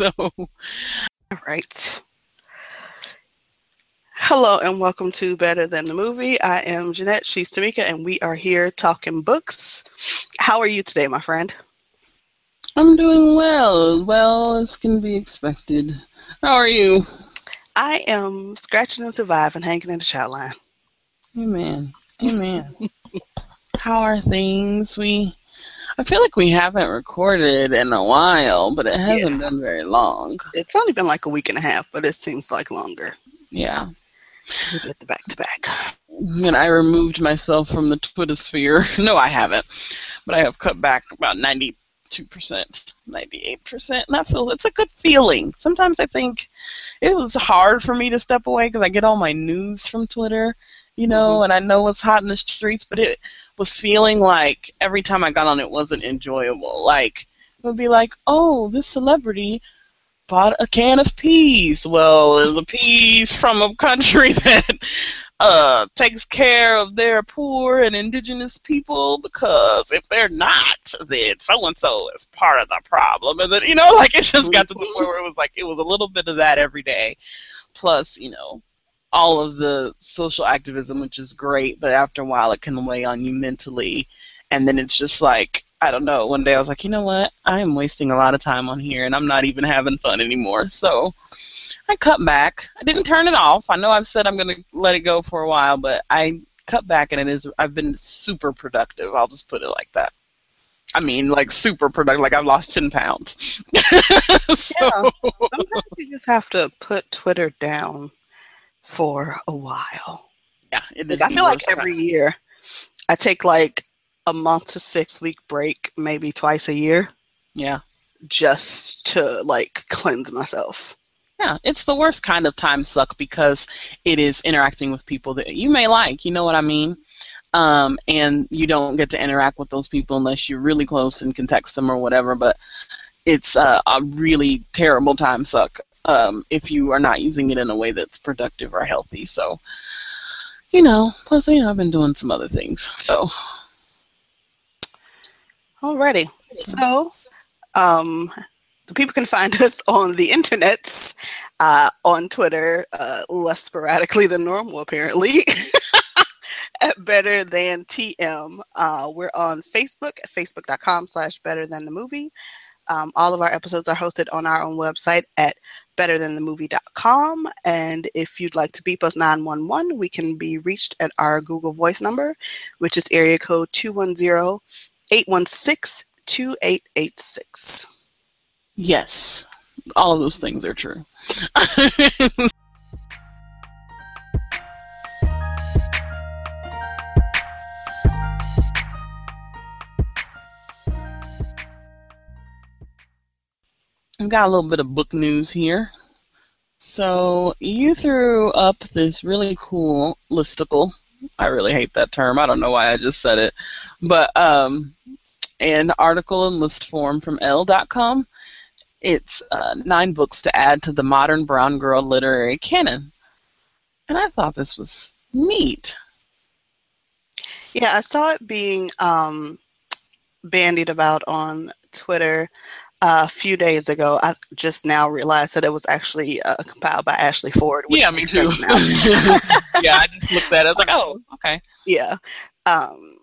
so, all right. Hello and welcome to Better Than the Movie. I am Jeanette, she's Tamika, and we are here talking books. How are you today, my friend? I'm doing well, well as can be expected. How are you? I am scratching and surviving, hanging in the chat line. Amen. Amen. How are things? We I feel like we haven't recorded in a while, but it hasn't Yeah. been very long. It's only been like a week and a half, but it seems like longer. Yeah. We did the back to back. And I removed myself from the Twitter sphere. No, I haven't. But I have cut back about 92%, 98%. And that feels, it's a good feeling. Sometimes I think it was hard for me to step away because I get all my news from Twitter, you know, mm-hmm. and I know what's hot in the streets, but it was feeling like every time I got on it wasn't enjoyable. Like, it would be like, oh, this celebrity bought a can of peas. Well, it's a peas from a country that uh, takes care of their poor and indigenous people because if they're not, then so and so is part of the problem. And then, you know, like it just got to the point where it was like it was a little bit of that every day. Plus, you know, all of the social activism, which is great, but after a while it can weigh on you mentally. And then it's just like, I don't know. One day I was like, you know what? I am wasting a lot of time on here and I'm not even having fun anymore. So I cut back. I didn't turn it off. I know I've said I'm going to let it go for a while, but I cut back and it is, I've been super productive. I'll just put it like that. I mean, like super productive. Like I've lost 10 pounds. so, Yeah. Sometimes you just have to put Twitter down for a while. yeah, it Like, I feel like every kind. year I take like a month to six week break, maybe twice a year, Yeah. just to like cleanse myself. Yeah, it's the worst kind of time suck because it is interacting with people that you may like, you know what I mean? Um, and you don't get to interact with those people unless you're really close and can text them or whatever. But it's uh, a really terrible time suck um, if you are not using it in a way that's productive or healthy. So, you know, plus, you know, I've been doing some other things. So, Alrighty. So, um, the people can find us on the internets, uh, on Twitter, uh, less sporadically than normal, apparently. at better than tm uh, we're on facebook at facebook.com slash better than the movie um, all of our episodes are hosted on our own website at betterthanthemovie.com and if you'd like to beep us 911 we can be reached at our google voice number which is area code 210-816-2886 yes, all of those things are true. I've got a little bit of book news here. So you threw up this really cool listicle. I really hate that term. I don't know why I just said it, but um, an article in list form from Elle.com. It's uh, nine books to add to the modern brown girl literary canon, and I thought this was neat. yeah i saw it being um, bandied about on twitter a few days ago i just now realized that it was actually uh, compiled by ashley ford which yeah, me too. now. yeah, I just looked at it. I was like, oh, okay. Yeah. Um,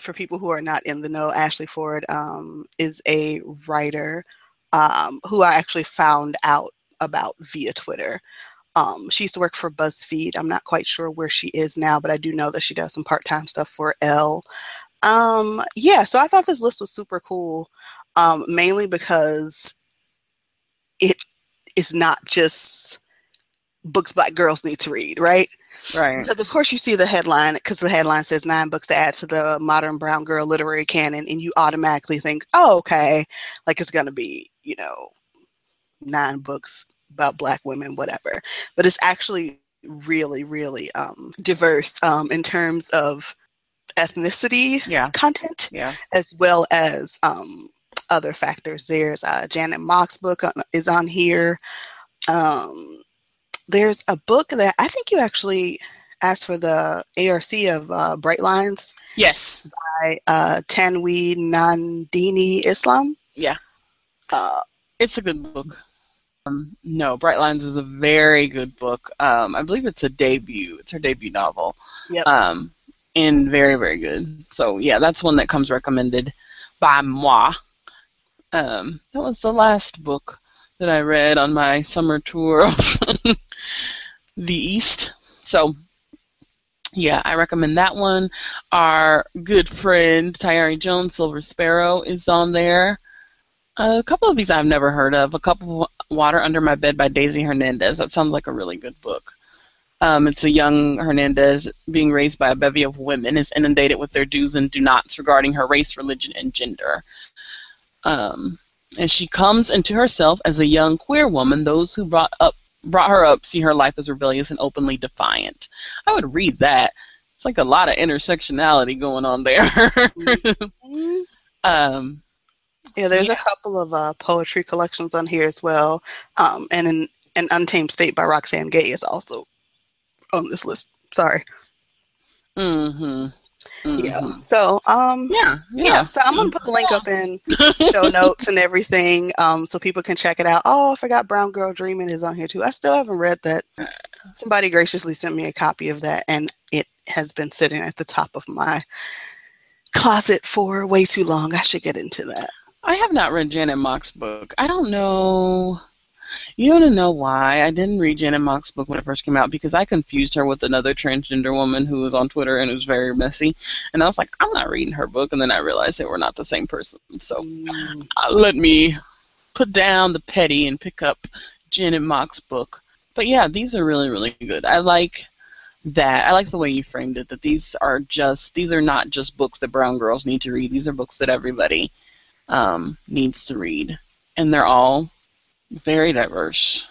for people who are not in the know, Ashley Ford um, is a writer um, who I actually found out about via Twitter. Um, she used to work for BuzzFeed. I'm not quite sure where she is now, but I do know that she does some part time stuff for Elle. Um, yeah, so I thought this list was super cool, um, mainly because it is not just books black girls need to read, right? Right. Because of course you see the headline because the headline says nine books to add to the modern brown girl literary canon, and you automatically think, oh, okay, like it's gonna be, you know, nine books about black women, whatever. But it's actually really, really um, diverse um, in terms of ethnicity Yeah. content Yeah. as well as um, other factors. There's uh, Janet Mock's book on, is on here. Um, there's a book that I think you actually asked for the ARC of uh, Bright Lines Yes. by uh, Tanwi Nandini Islam. Yeah. Uh, It's a good book. Um, no, Bright Lines is a very good book. Um, I believe it's a debut. It's her debut novel. Yep. Um, and very, very good. So yeah, that's one that comes recommended by moi. Um, that was the last book that I read on my summer tour of the East. So yeah, I recommend that one. Our good friend Tayari Jones, Silver Sparrow, is on there. A couple of these I've never heard of. A couple of Water Under My Bed by Daisy Hernandez. That sounds like a really good book. Um, it's a young Hernandez being raised by a bevy of women, is inundated with their do's and do nots regarding her race, religion, and gender. Um, and she comes into herself as a young queer woman. Those who brought up brought her up see her life as rebellious and openly defiant. I would read that. It's like a lot of intersectionality going on there. Mm-hmm. um, Yeah, there's Yeah. a couple of uh, poetry collections on here as well. Um, and in an Untamed State by Roxane Gay is also on this list. Sorry. Hmm Yeah. So, um, Yeah. yeah. Yeah. So I'm gonna put the link up in show notes and everything, um, so people can check it out. Oh, I forgot Brown Girl Dreaming is on here too. I still haven't read that. Somebody graciously sent me a copy of that, and it has been sitting at the top of my closet for way too long. I should get into that. I have not read Janet Mock's book. I don't know. You want to know why I didn't read Janet Mock's book when it first came out? Because I confused her with another transgender woman who was on Twitter and was very messy. And I was like, I'm not reading her book. And then I realized they were not the same person. So uh, let me put down the petty and pick up Janet Mock's book. But yeah, these are really, really good. I like that. I like the way you framed it. That these are just these are not just books that brown girls need to read. These are books that everybody um, needs to read, and they're all very diverse.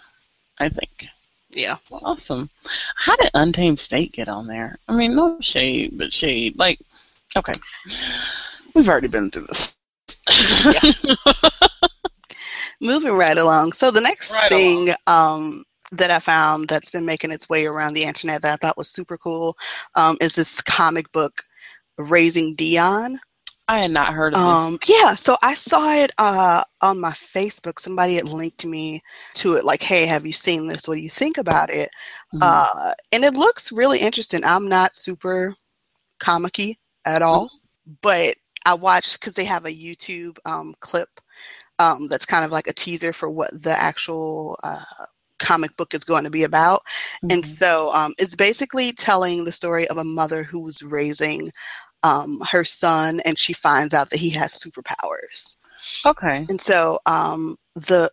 I think. yeah. Awesome. How did Untamed State get on there? I mean, no shade, but shade. Like, okay, we've already been through this. Moving right along. So the next Right thing um, that I found that's been making its way around the internet that I thought was super cool um, is this comic book, Raising Dion. I had not heard of Um, this. yeah, so I saw it uh, on my Facebook. Somebody had linked me to it, like, "Hey, have you seen this? What do you think about it?" Mhm. Uh, and it looks really interesting. I'm not super comicky at all, but I watched because they have a YouTube um, clip um, that's kind of like a teaser for what the actual uh, comic book is going to be about. And Mhm. so um, it's basically telling the story of a mother who's raising um, her son, and she finds out that he has superpowers. okay. And so um, the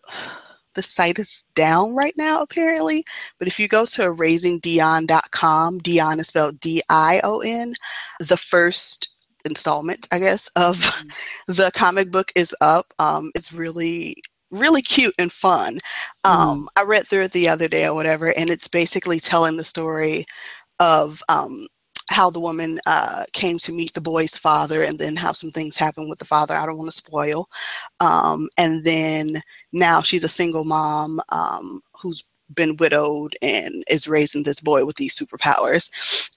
the site is down right now, apparently. But if you go to raisingdion.com, Dion is spelled D I O N. The first installment, I guess, of the comic book is up. Um, it's really really cute and fun. Um, I read through it the other day or whatever, and it's basically telling the story of um, how the woman uh, came to meet the boy's father, and then how some things happened with the father. I don't want to spoil. Um, and then now she's a single mom um, who's been widowed and is raising this boy with these superpowers.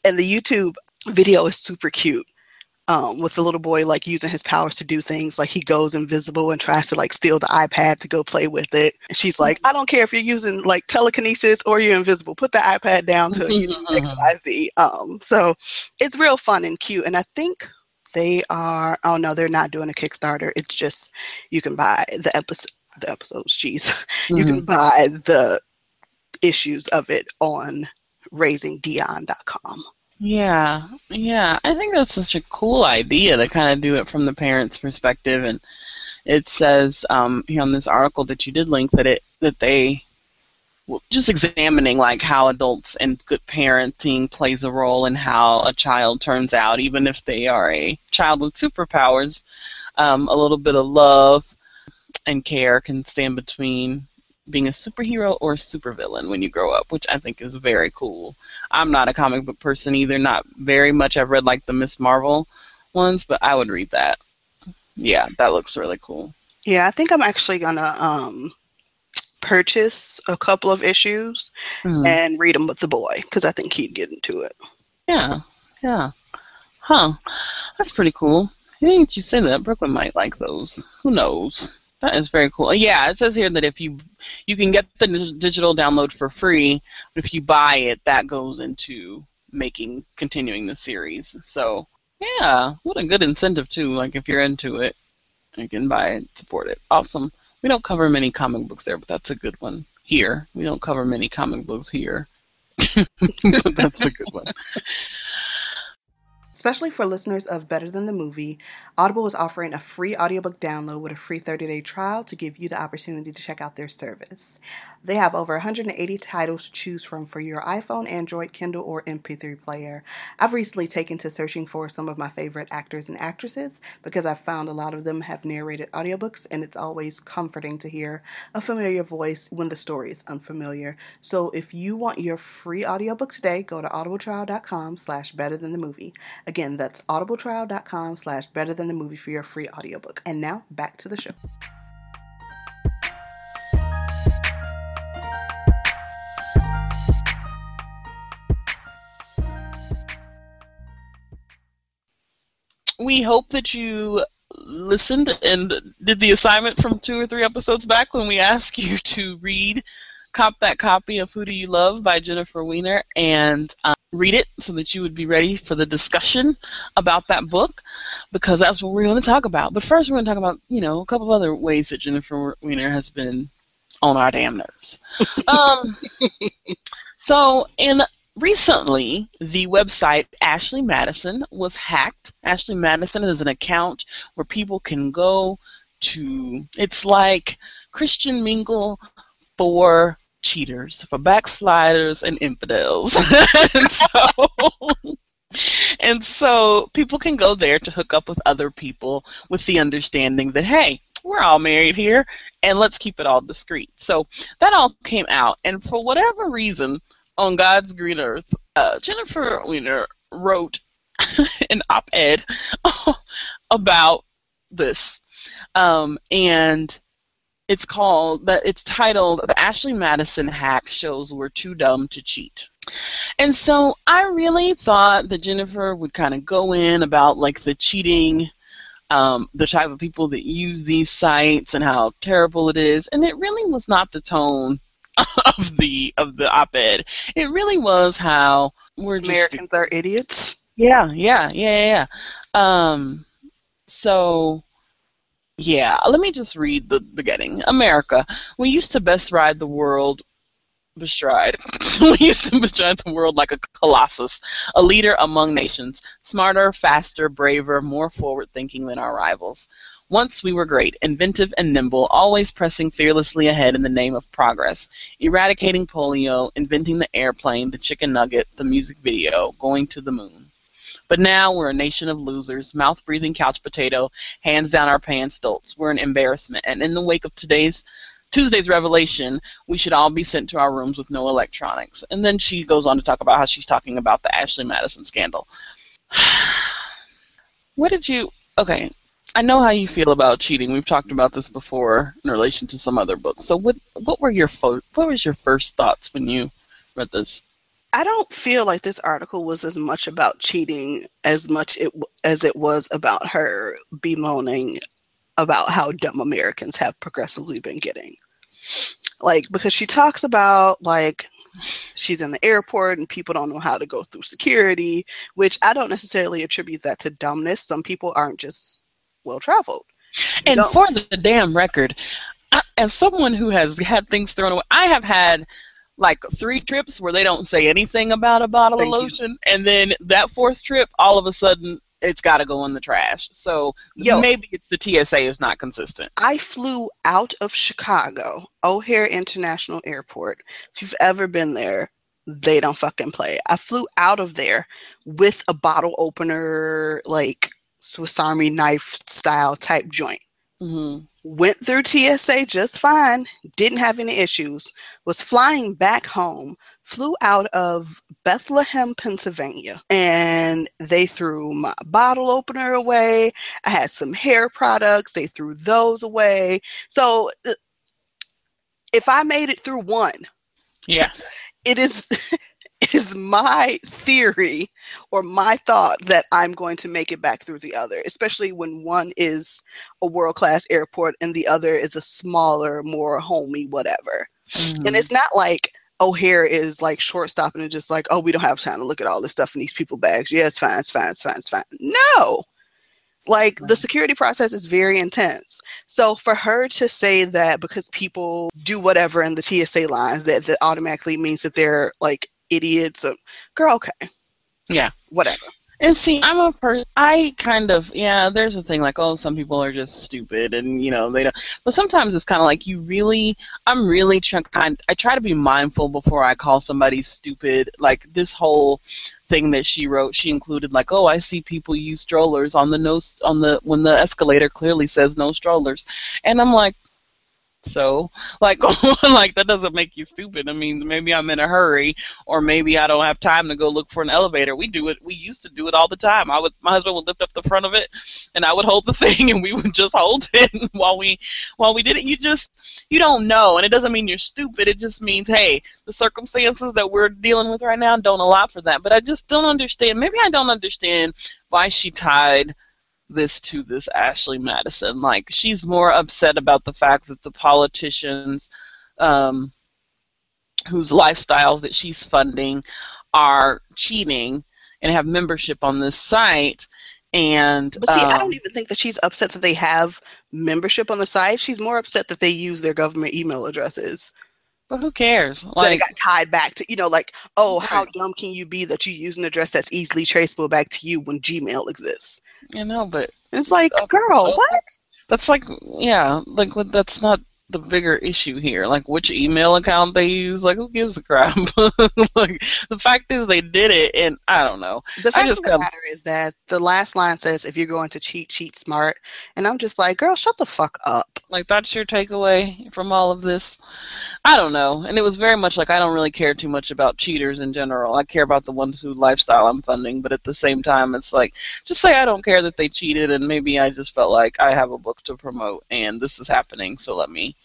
And the YouTube video is super cute. Um, with the little boy like using his powers to do things like he goes invisible and tries to like steal the iPad to go play with it. And she's like, I don't care if you're using like telekinesis or you're invisible, put the iPad down to XYZ. Um, so it's real fun and cute. And I think they are, oh no, they're not doing a Kickstarter. It's just you can buy the episode, the episodes, geez. You can buy the issues of it on raisingdion.com. Yeah, yeah. I think that's such a cool idea to kind of do it from the parents' perspective. And it says um, here on this article that you did link that it that they just examining like how adults and good parenting plays a role in how a child turns out, even if they are a child with superpowers. Um, a little bit of love and care can stand between being a superhero or a supervillain when you grow up, which I think is very cool. I'm not a comic book person either, not very much. I've read like the Miss Marvel ones, but I would read that. Yeah, that looks really cool. Yeah, I think I'm actually gonna um, purchase a couple of issues Mhm. and read them with the boy because I think he'd get into it. Yeah, yeah. Huh. That's pretty cool. I think you say that Brooklyn might like those. Who knows? That is very cool. Yeah, it says here that if you you can get the digital download for free, but if you buy it, that goes into making continuing the series. So yeah, what a good incentive too. Like if you're into it, you can buy it, support it. Awesome. We don't cover many comic books there, but that's a good one. Here, we don't cover many comic books here. that's a good one. Especially for listeners of Better Than the Movie, Audible is offering a free audiobook download with a free 30 day trial to give you the opportunity to check out their service. They have over 180 titles to choose from for your iPhone, Android, Kindle, or MP3 player. I've recently taken to searching for some of my favorite actors and actresses because I've found a lot of them have narrated audiobooks, and it's always comforting to hear a familiar voice when the story is unfamiliar. So if you want your free audiobook today, go to audibletrial.com slash better than the movie. Again, that's audibletrial.com slash better than the movie for your free audiobook. And now back to the show. we hope that you listened and did the assignment from two or three episodes back when we asked you to read Cop That Copy of Who Do You Love by Jennifer Weiner and um, read it so that you would be ready for the discussion about that book because that's what we're going to talk about. But first, we're going to talk about, you know, a couple of other ways that Jennifer Weiner has been on our damn nerves. um, so, in recently, the website Ashley Madison was hacked. Ashley Madison is an account where people can go to, it's like Christian Mingle for cheaters, for backsliders and infidels. and, so, and so people can go there to hook up with other people with the understanding that, hey, we're all married here and let's keep it all discreet. So that all came out. And for whatever reason, on God's green earth, uh, Jennifer Weiner wrote an op-ed about this, um, and it's called that. It's titled "The Ashley Madison Hack Shows We're Too Dumb to Cheat." And so I really thought that Jennifer would kind of go in about like the cheating. Um, the type of people that use these sites and how terrible it is, and it really was not the tone of the of the op-ed. It really was how we're Americans just, are idiots. Yeah, yeah, yeah, yeah. Um, so yeah, let me just read the beginning. America, we used to best ride the world bestride. we used to bestride the world like a colossus, a leader among nations, smarter, faster, braver, more forward thinking than our rivals. Once we were great, inventive and nimble, always pressing fearlessly ahead in the name of progress, eradicating polio, inventing the airplane, the chicken nugget, the music video, going to the moon. But now we're a nation of losers, mouth breathing couch potato, hands down our pants dolts. We're an embarrassment. And in the wake of today's Tuesday's revelation, we should all be sent to our rooms with no electronics. And then she goes on to talk about how she's talking about the Ashley Madison scandal. what did you okay, I know how you feel about cheating. We've talked about this before in relation to some other books. So what what were your fo- what was your first thoughts when you read this? I don't feel like this article was as much about cheating as much it, as it was about her bemoaning about how dumb Americans have progressively been getting. Like because she talks about like she's in the airport and people don't know how to go through security, which I don't necessarily attribute that to dumbness. Some people aren't just well traveled. And Don't. for the damn record, uh, as someone who has had things thrown away, I have had like three trips where they don't say anything about a bottle Thank of lotion, you. and then that fourth trip, all of a sudden, it's got to go in the trash. So Yo, maybe it's the TSA is not consistent. I flew out of Chicago, O'Hare International Airport. If you've ever been there, they don't fucking play. I flew out of there with a bottle opener, like Swiss Army knife style type joint. Mm-hmm. Went through TSA just fine, didn't have any issues, was flying back home, flew out of Bethlehem, Pennsylvania, and they threw my bottle opener away. I had some hair products, they threw those away. So uh, if I made it through one, yes, it is is my theory or my thought that I'm going to make it back through the other, especially when one is a world class airport and the other is a smaller, more homey, whatever. Mm-hmm. And it's not like O'Hare is like short stopping and just like, oh, we don't have time to look at all this stuff in these people bags. Yeah, it's fine, it's fine, it's fine, it's fine. No. Like the security process is very intense. So for her to say that because people do whatever in the TSA lines, that that automatically means that they're like idiots. Or, girl, okay. Yeah. Whatever. And see, I'm a person. I kind of yeah. There's a thing like oh, some people are just stupid, and you know they don't. But sometimes it's kind of like you really. I'm really trying. I try to be mindful before I call somebody stupid. Like this whole thing that she wrote, she included like oh, I see people use strollers on the no on the when the escalator clearly says no strollers, and I'm like so like like that doesn't make you stupid. I mean maybe i'm in a hurry or maybe i don't have time to go look for an elevator. We do it we used to do it all the time. I would my husband would lift up the front of it and i would hold the thing and we would just hold it while we while we did it. You just you don't know and it doesn't mean you're stupid. It just means hey the circumstances that we're dealing with right now don't allow for that. But i just don't understand maybe i don't understand why she tied this to this Ashley Madison. Like she's more upset about the fact that the politicians um, whose lifestyles that she's funding are cheating and have membership on this site. And but see, um, I don't even think that she's upset that they have membership on the site. She's more upset that they use their government email addresses. But who cares? Like, that it got tied back to you know, like, oh, how dumb can you be that you use an address that's easily traceable back to you when Gmail exists? You know, but it's like, girl, so, what? That's like, yeah, like that's not the bigger issue here. Like which email account they use. Like who gives a crap? like the fact is they did it, and I don't know. The fact of the matter is that the last line says, "If you're going to cheat, cheat smart," and I'm just like, girl, shut the fuck up. Like that's your takeaway from all of this. I don't know, and it was very much like I don't really care too much about cheaters in general. I care about the ones who lifestyle I'm funding, but at the same time, it's like just say I don't care that they cheated, and maybe I just felt like I have a book to promote, and this is happening, so let me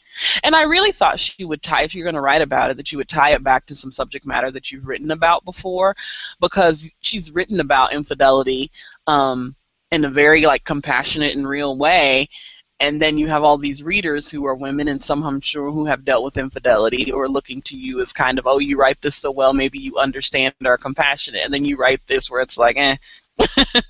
and I really thought she would tie, if you're going to write about it, that you would tie it back to some subject matter that you've written about before, because she's written about infidelity um, in a very like compassionate and real way. And then you have all these readers who are women, and some I'm sure who have dealt with infidelity or looking to you as kind of, oh, you write this so well, maybe you understand or are compassionate. And then you write this where it's like, eh.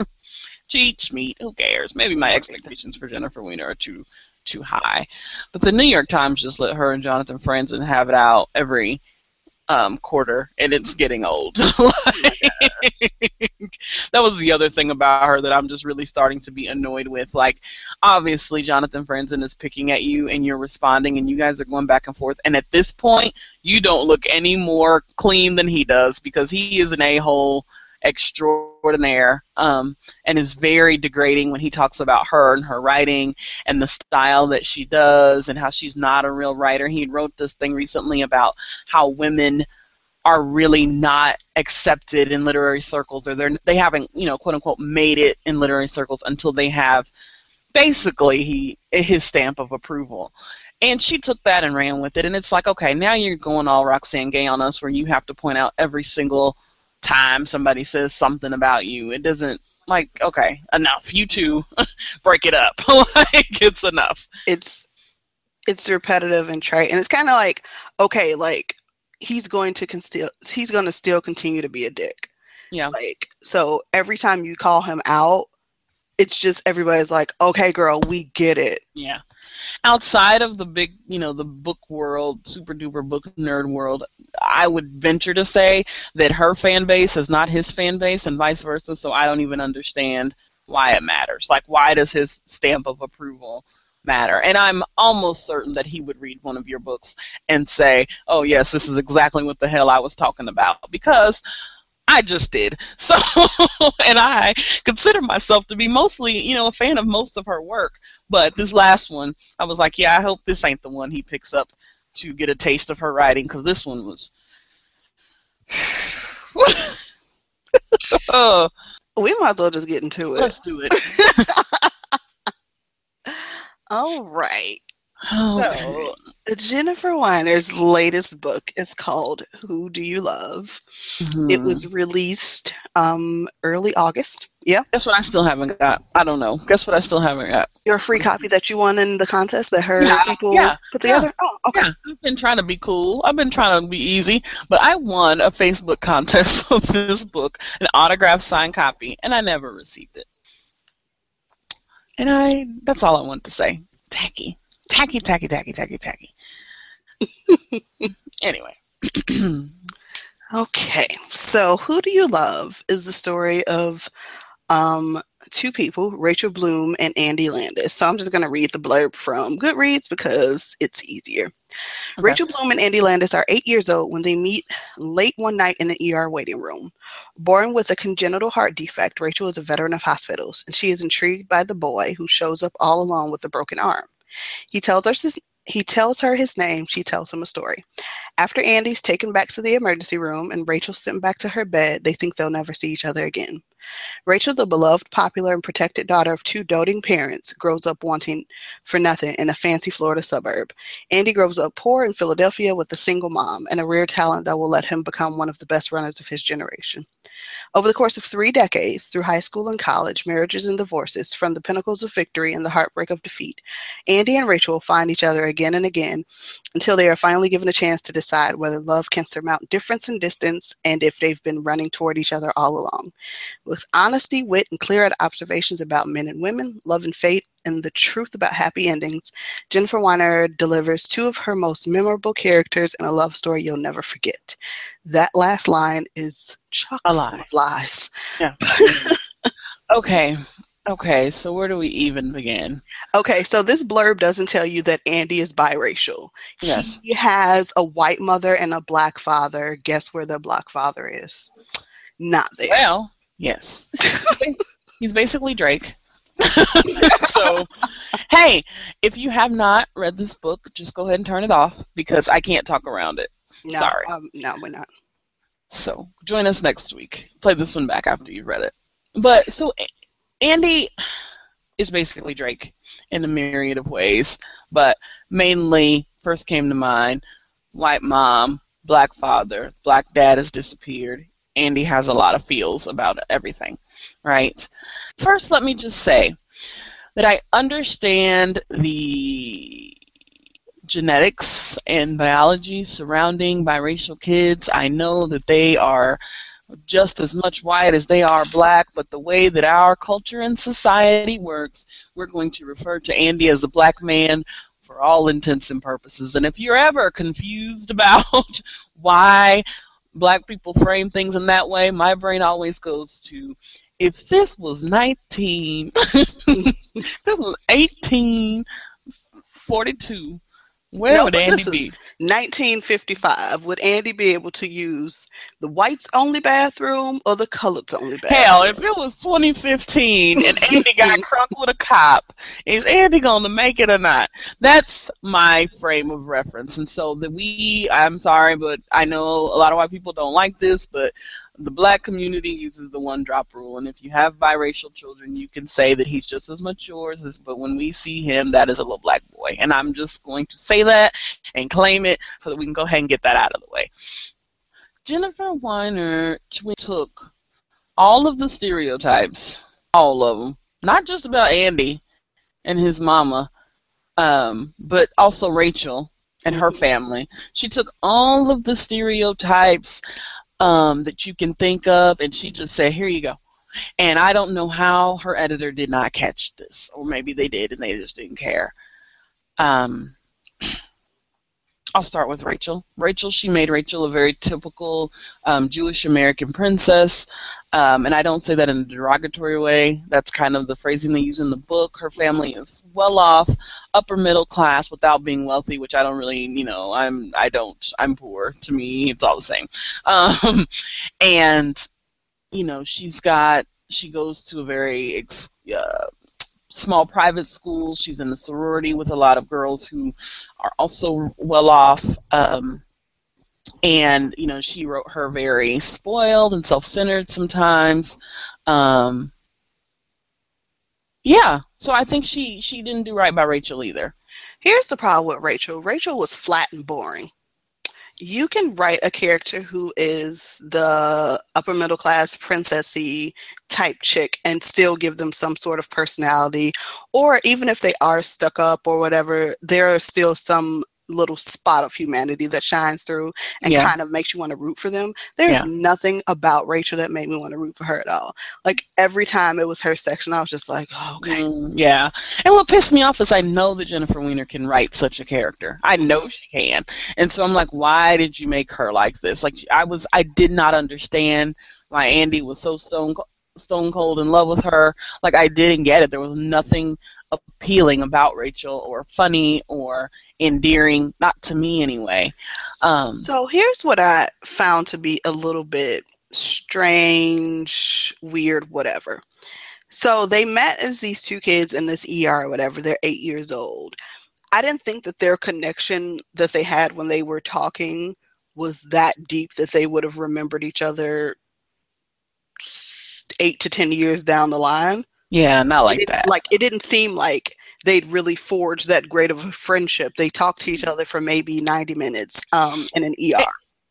cheat, meat, who cares? Maybe my expectations for Jennifer Weiner are too too high. But the New York Times just let her and Jonathan Franzen have it out every um, quarter, and it's getting old. like, that was the other thing about her that I'm just really starting to be annoyed with. Like, obviously, Jonathan Franzen is picking at you, and you're responding, and you guys are going back and forth. And at this point, you don't look any more clean than he does because he is an a hole extraordinaire um, and is very degrading when he talks about her and her writing and the style that she does and how she's not a real writer. He wrote this thing recently about how women are really not accepted in literary circles or they're they haven't you know quote unquote made it in literary circles until they have basically he his stamp of approval and she took that and ran with it and it's like okay now you're going all roxane gay on us where you have to point out every single time somebody says something about you. It doesn't like okay, enough. You two break it up. like it's enough. It's it's repetitive and trite, and it's kind of like okay, like he's going to con- still he's going to still continue to be a dick. Yeah. Like so, every time you call him out, it's just everybody's like, okay, girl, we get it. Yeah outside of the big, you know, the book world, super duper book nerd world, I would venture to say that her fan base is not his fan base and vice versa, so I don't even understand why it matters. Like, why does his stamp of approval matter? And I'm almost certain that he would read one of your books and say, oh, yes, this is exactly what the hell I was talking about. Because I just did. So, and I consider myself to be mostly, you know, a fan of most of her work. But this last one, I was like, yeah, I hope this ain't the one he picks up to get a taste of her writing because this one was. oh. We might as well just get into it. Let's do it. All right. So, Jennifer Weiner's latest book is called Who Do You Love? Mm-hmm. It was released um, early August. Yeah. Guess what I still haven't got? I don't know. Guess what I still haven't got? Your free copy that you won in the contest that her yeah, people yeah, put together? Yeah. Oh, okay. Yeah. I've been trying to be cool. I've been trying to be easy, but I won a Facebook contest of this book, an autographed signed copy, and I never received it. And I that's all I want to say. Tacky. Tacky, tacky, tacky, tacky, tacky. anyway. okay. So Who Do You Love is the story of um, two people, Rachel Blum and Andy Landis. So I'm just going to read the blurb from Goodreads because it's easier. Okay. Rachel Blum and Andy Landis are eight years old when they meet late one night in an ER waiting room. Born with a congenital heart defect, Rachel is a veteran of hospitals, and she is intrigued by the boy who shows up all alone with a broken arm. He tells us his, he tells her his name, she tells him a story. After Andy's taken back to the emergency room and Rachel's sent back to her bed, they think they'll never see each other again. Rachel, the beloved, popular, and protected daughter of two doting parents, grows up wanting for nothing in a fancy Florida suburb. Andy grows up poor in Philadelphia with a single mom and a rare talent that will let him become one of the best runners of his generation. Over the course of three decades, through high school and college, marriages and divorces, from the pinnacles of victory and the heartbreak of defeat, Andy and Rachel find each other again and again until they are finally given a chance to decide whether love can surmount difference and distance and if they've been running toward each other all along. With honesty, wit, and clear-eyed observations about men and women, love and fate, and the truth about happy endings, Jennifer Weiner delivers two of her most memorable characters in a love story you'll never forget. That last line is chock a lie. lies. Yeah. okay. Okay, so where do we even begin? Okay, so this blurb doesn't tell you that Andy is biracial. Yes. He has a white mother and a black father. Guess where the black father is? Not there. Well, yes. He's basically Drake. so, hey, if you have not read this book, just go ahead and turn it off because I can't talk around it. No, Sorry. Um, no, we're not. So, join us next week. Play this one back after you've read it. But, so, Andy is basically Drake in a myriad of ways, but mainly, first came to mind white mom, black father, black dad has disappeared. Andy has a lot of feels about everything right? First, let me just say that I understand the genetics and biology surrounding biracial kids. I know that they are just as much white as they are black, but the way that our culture and society works, we're going to refer to Andy as a black man for all intents and purposes. And if you're ever confused about why black people frame things in that way, my brain always goes to if this was 19, this was 1842, where no, would Andy be? 1955. Would Andy be able to use the whites only bathroom or the coloreds only bathroom? Hell, if it was 2015 and Andy got crunk with a cop, is Andy going to make it or not? That's my frame of reference. And so that we, I'm sorry, but I know a lot of white people don't like this, but the black community uses the one drop rule, and if you have biracial children, you can say that he's just as much yours as. But when we see him, that is a little black boy, and I'm just going to say that and claim it so that we can go ahead and get that out of the way. Jennifer Weiner took all of the stereotypes, all of them, not just about Andy and his mama, um, but also Rachel and her family. She took all of the stereotypes um, that you can think of, and she just said, "Here you go." And I don't know how her editor did not catch this, or maybe they did and they just didn't care. Um, I'll start with Rachel. Rachel, she made Rachel a very typical um, Jewish American princess, um, and I don't say that in a derogatory way. That's kind of the phrasing they use in the book. Her family is well off, upper middle class, without being wealthy, which I don't really, you know, I'm I don't I'm poor. To me, it's all the same. Um, and you know, she's got she goes to a very uh, small private school. She's in a sorority with a lot of girls who are also well off. Um, and you know, she wrote her very spoiled and self-centered sometimes. Um, yeah, so I think she she didn't do right by Rachel either. Here's the problem with Rachel. Rachel was flat and boring. You can write a character who is the upper middle class princessy type chick and still give them some sort of personality. Or even if they are stuck up or whatever, there are still some little spot of humanity that shines through and Yeah. kind of makes you want to root for them. There's Yeah. nothing about Rachel that made me want to root for her at all. Like every time it was her section, I was just like, oh, okay. Mm, yeah. And what pissed me off is I know that Jennifer Weiner can write such a character. I know she can. And so I'm like, why did you make her like this? Like I was I did not understand why Andy was so stone co- stone cold in love with her. Like I didn't get it. There was nothing appealing about Rachel or funny or endearing, not to me anyway. Um so here's what I found to be a little bit strange, weird, whatever. So they met as these two kids in this ER or whatever. They're eight years old. I didn't think that their connection that they had when they were talking was that deep that they would have remembered each other eight to ten years down the line. yeah, not like it, that. Like it didn't seem like they'd really forged that great of a friendship. They talked to each other for maybe ninety minutes um, in an ER.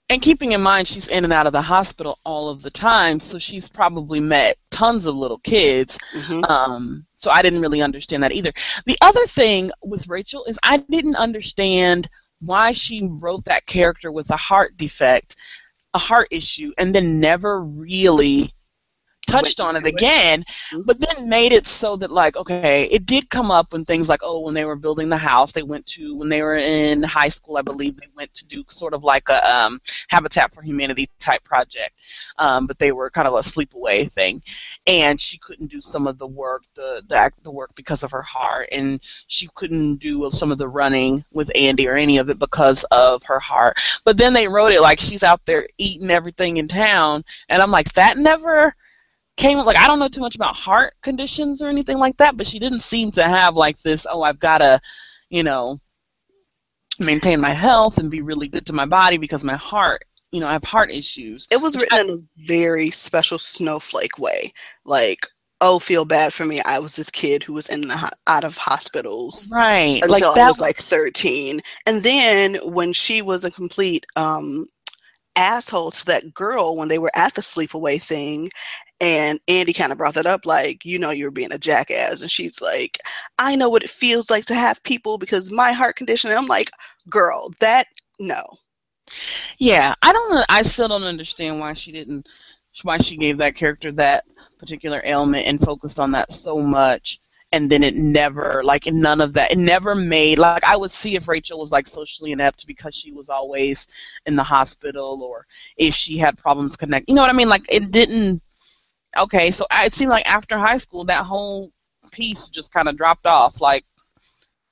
And keeping in mind she's in and out of the hospital all of the time, so she's probably met tons of little kids. Mhm. Um, so I didn't really understand that either. The other thing with Rachel is I didn't understand why she wrote that character with a heart defect, a heart issue, and then never really touched on it again, Mhm. but then made it so that like okay, it did come up when things like oh when they were building the house, they went to when they were in high school, I believe they went to do sort of like a um, Habitat for Humanity type project, um, but they were kind of a sleepaway thing, and she couldn't do some of the work the the, act- the work because of her heart, and she couldn't do some of the running with Andy or any of it because of her heart. But then they wrote it like she's out there eating everything in town, and I'm like that never came like I don't know too much about heart conditions or anything like that, but she didn't seem to have like this, oh, I've got to, you know, maintain my health and be really good to my body because my heart, you know, I have heart issues. It was written in a very special snowflake way. Like, oh, feel bad for me. I was this kid who was in the ho- out of hospitals Right. until like I that was like 13. And then when she was a complete um, asshole to that girl when they were at the sleepaway thing, and Andy kind of brought that up, like, you know, you're being a jackass. And she's like, I know what it feels like to have people because my heart condition. And I'm like, girl, that, no. Yeah, I don't. I still don't understand why she didn't. Why she gave that character that particular ailment and focused on that so much, and then it never, like, none of that. It never made like I would see if Rachel was like socially inept because she was always in the hospital, or if she had problems connect. You know what I mean? Like it didn't. Okay, so I- it seemed like after high school, that whole piece just kind of dropped off. Like,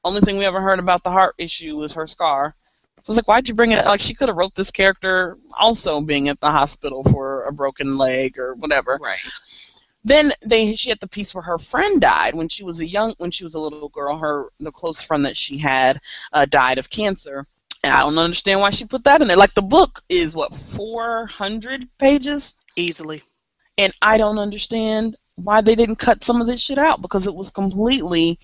only thing we ever heard about the heart issue was her scar. So I was like, why'd you bring it? Like, she could have wrote this character also being at the hospital for a broken leg or whatever. Right. Then they she had the piece where her friend died when she was a young when she was a little girl. Her the close friend that she had uh, died of cancer, and I don't understand why she put that in there. Like the book is what four hundred pages, Easily. And I don't understand why they didn't cut some of this shit out because it was completely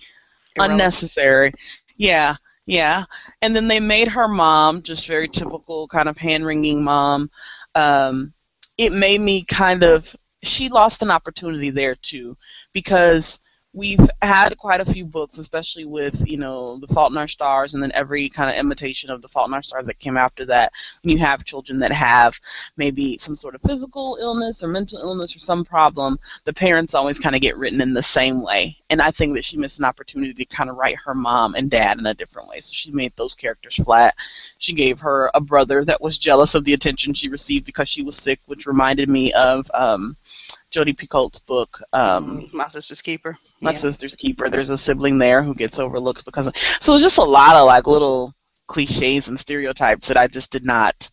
Irrelevant. unnecessary. Yeah, yeah. And then they made her mom just very typical kind of hand wringing mom. Um, it made me kind of. She lost an opportunity there too, because we've had quite a few books, especially with you know The Fault in Our Stars, and then every kind of imitation of The Fault in Our Stars that came after that. When you have children that have maybe some sort of physical illness or mental illness or some problem, the parents always kind of get written in the same way. And I think that she missed an opportunity to kind of write her mom and dad in a different way. So she made those characters flat. She gave her a brother that was jealous of the attention she received because she was sick, which reminded me of um, Jodi Picoult's book. Um, Mm, my sister's keeper. my Yeah. sister's keeper. There's a sibling there who gets overlooked because of. So it's just a lot of like little cliches and stereotypes that I just did not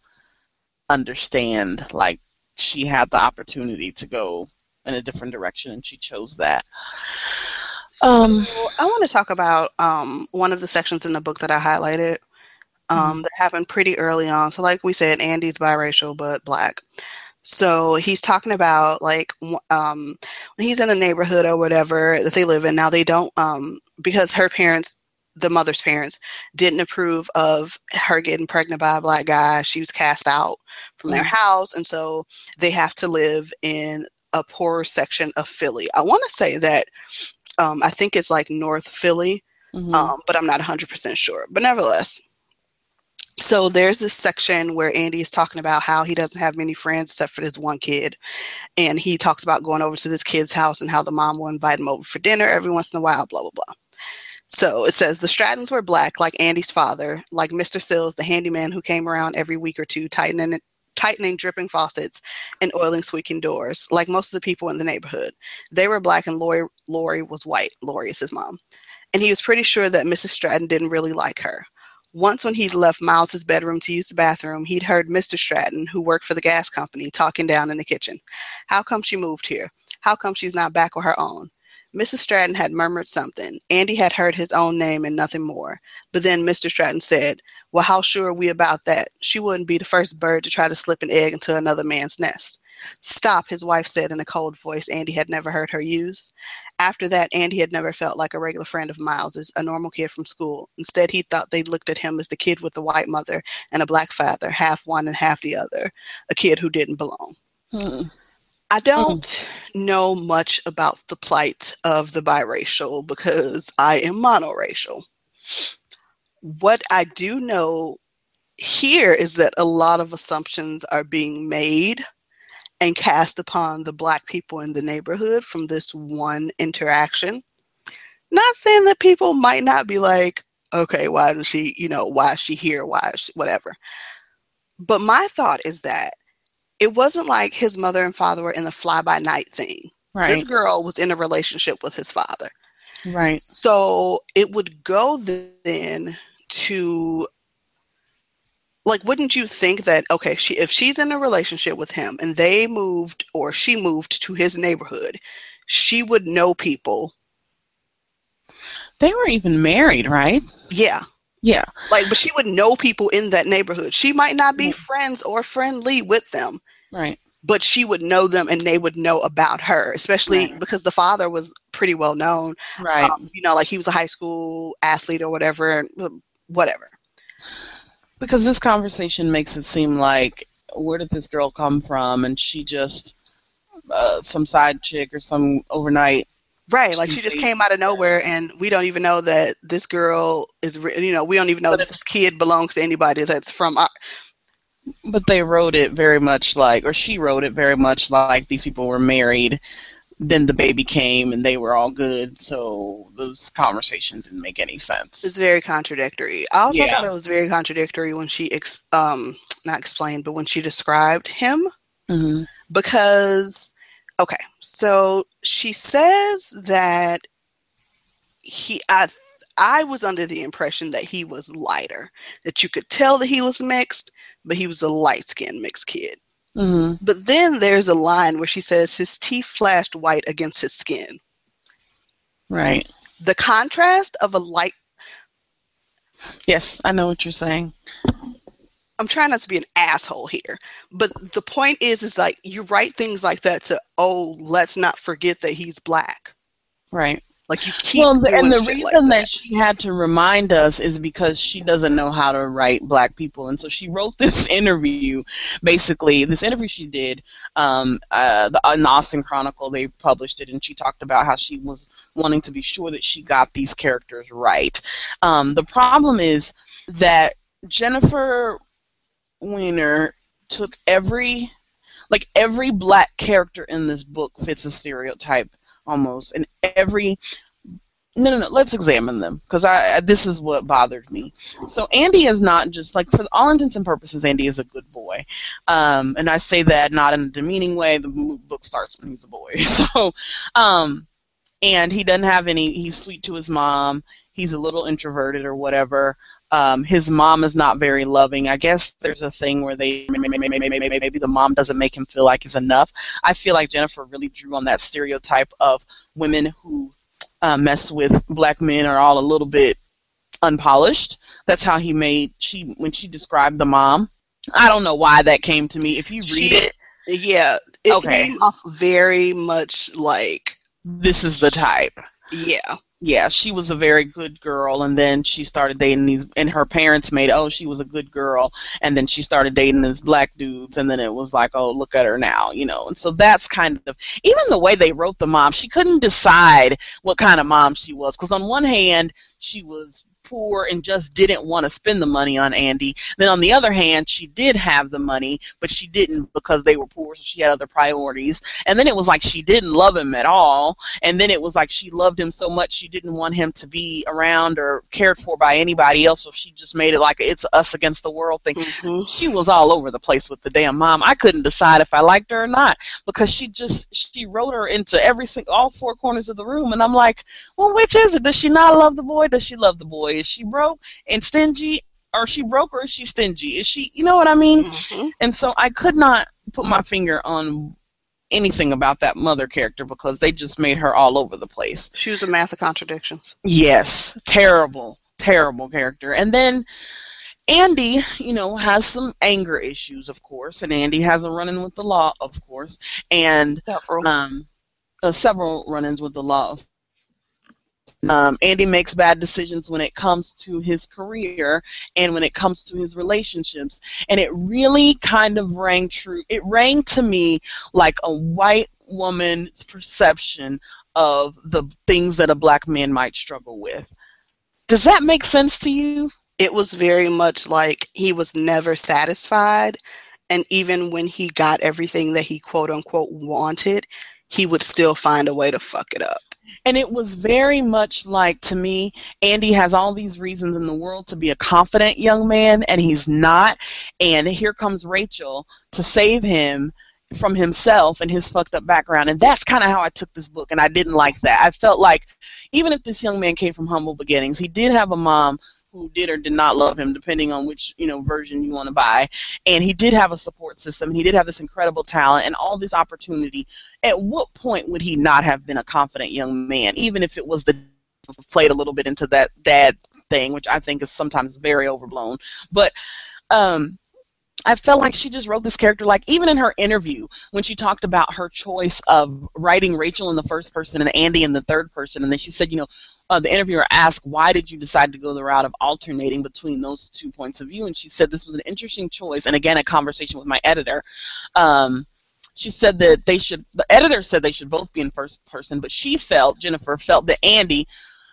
understand. Like she had the opportunity to go in a different direction and she chose that. Um, so I want to talk about um, one of the sections in the book that I highlighted um, that happened pretty early on. So, like we said, Andy's biracial but black. So he's talking about like um, when he's in a neighborhood or whatever that they live in. Now they don't um, because her parents the mother's parents didn't approve of her getting pregnant by a black guy. She was cast out from their Mm. house, and so they have to live in a poorer section of Philly. I want to say that um, I think it's like North Philly, Mhm. um, but I'm not 100% sure. But nevertheless, so there's this section where Andy is talking about how he doesn't have many friends except for this one kid. And he talks about going over to this kid's house and how the mom will invite him over for dinner every once in a while, blah, blah, blah. So it says the Strattons were black, like Andy's father, like Mr. Sills, the handyman who came around every week or two, tightening tightening dripping faucets and oiling squeaking doors, like most of the people in the neighborhood. They were black and Lori, Lori was white. Lori is his mom. And he was pretty sure that Mrs. Stratton didn't really like her. Once, when he'd left Miles's bedroom to use the bathroom, he'd heard Mr. Stratton, who worked for the gas company, talking down in the kitchen. How come she moved here? How come she's not back with her own? Mrs. Stratton had murmured something. Andy had heard his own name and nothing more. But then Mr. Stratton said, Well, how sure are we about that? She wouldn't be the first bird to try to slip an egg into another man's nest. Stop, his wife said in a cold voice Andy had never heard her use. After that, Andy had never felt like a regular friend of Miles's, a normal kid from school. Instead, he thought they looked at him as the kid with the white mother and a black father, half one and half the other, a kid who didn't belong. Hmm. I don't know much about the plight of the biracial because I am monoracial. What I do know here is that a lot of assumptions are being made and cast upon the black people in the neighborhood from this one interaction. Not saying that people might not be like, okay, why didn't she, you know, why is she here? Why is she, whatever. But my thought is that it wasn't like his mother and father were in a fly by night thing. This girl was in a relationship with his father. Right. So it would go then to like wouldn't you think that okay, she if she's in a relationship with him and they moved or she moved to his neighborhood, she would know people. They were even married, right? Yeah. Yeah. Like but she would know people in that neighborhood. She might not be Right. friends or friendly with them, Right. but she would know them and they would know about her, especially Right. because the father was pretty well known. Right. Um, you know, like he was a high school athlete or whatever, whatever. Because this conversation makes it seem like where did this girl come from and she just uh, some side chick or some overnight Right, like she just came out of nowhere, and we don't even know that this girl is, re- you know, we don't even know that this kid belongs to anybody that's from our. but they wrote it very much like or she wrote it very much like these people were married then the baby came and they were all good so this conversation didn't make any sense It's very contradictory. I also Yeah. thought it was very contradictory when she, ex- um, not explained, but when she described him, hmm because, okay, so she says that he, I, I was under the impression that he was lighter, that you could tell that he was mixed, but he was a light skinned mixed kid. Hmm But then there's a line where she says his teeth flashed white against his skin. right The contrast of a light yes i know what you're saying I'm trying not to be an asshole here, but the point is is like you write things like that to oh, let's not forget that he's black. right Like you keep well, and the reason like that she had to remind us is because she doesn't know how to write black people, and so she wrote this interview. Basically, this interview she did um, uh, the, in the Austin Chronicle, they published it, and she talked about how she was wanting to be sure that she got these characters right. Um, the problem is that Jennifer Weiner took every like every black character in this book fits a stereotype almost and every no no no let's examine them because I, I this is what bothered me. So andy is not just like for all intents and purposes andy is a good boy. Um, and i say that not in a demeaning way. The book starts when he's a boy. So um, and he doesn't have any he's sweet to his mom. He's a little introverted or whatever um, his mom is not very loving. I guess there's a thing where they maybe, the mom doesn't make him feel like he's enough. I feel like Jennifer really drew on that stereotype of women who uh, mess with black men are all a little bit unpolished. That's how he made she when she described the mom. I don't know why that came to me. If you read She- it, Yeah, it Okay. came off very much like this is the type. yeah. Yeah, she was a very good girl, and then she started dating these, and her parents made, oh, she was a good girl, and then she started dating these black dudes, and then it was like, oh, look at her now, you know, and so that's kind of, even the way they wrote the mom, she couldn't decide what kind of mom she was, because on one hand, she was poor and just didn't want to spend the money on Andy. Then on the other hand, she did have the money, but she didn't because they were poor, so she had other priorities. And then it was like she didn't love him at all. And then it was like she loved him so much she didn't want him to be around or cared for by anybody else, so she just made it like it's us against the world thing. Mm-hmm. She was all over the place with the damn mom. I couldn't decide if I liked her or not because she just she wrote her into every single all four corners of the room, and I'm like, well, which is it? Does she not love the boy? Does she love the boy? Is she broke and stingy? Or she broke or is she stingy? Is she, you know what I mean? Mm-hmm. And so I could not put my finger on anything about that mother character because they just made her all over the place. She was a mass of contradictions. Yes, terrible, terrible character. And then Andy, you know, has some anger issues, of course, and Andy has a run-in with the law, of course, and several, um, uh, several run-ins with the law, um, Andy makes bad decisions when it comes to his career and when it comes to his relationships. And it really kind of rang true. It rang to me like a white woman's perception of the things that a black man might struggle with. Does that make sense to you? It was very much like he was never satisfied. And even when he got everything that he quote unquote wanted, he would still find a way to fuck it up. And it was very much like to me, Andy has all these reasons in the world to be a confident young man, and he's not. And here comes Rachel to save him from himself and his fucked up background. And that's kind of how I took this book, and I didn't like that. I felt like even if this young man came from humble beginnings, he did have a mom who did or did not love him, depending on which you know version you want to buy. And he did have a support system. He did have this incredible talent and all this opportunity. At what point would he not have been a confident young man, even if it was the played a little bit into that dad thing, which I think is sometimes very overblown. But um, I felt like she just wrote this character like even in her interview when she talked about her choice of writing Rachel in the first person and Andy in the third person and then she said, you know, uh, the interviewer asked, why did you decide to go the route of alternating between those two points of view? And she said this was an interesting choice. And again, a conversation with my editor. Um, she said that they should, the editor said they should both be in first person, but she felt, Jennifer felt that Andy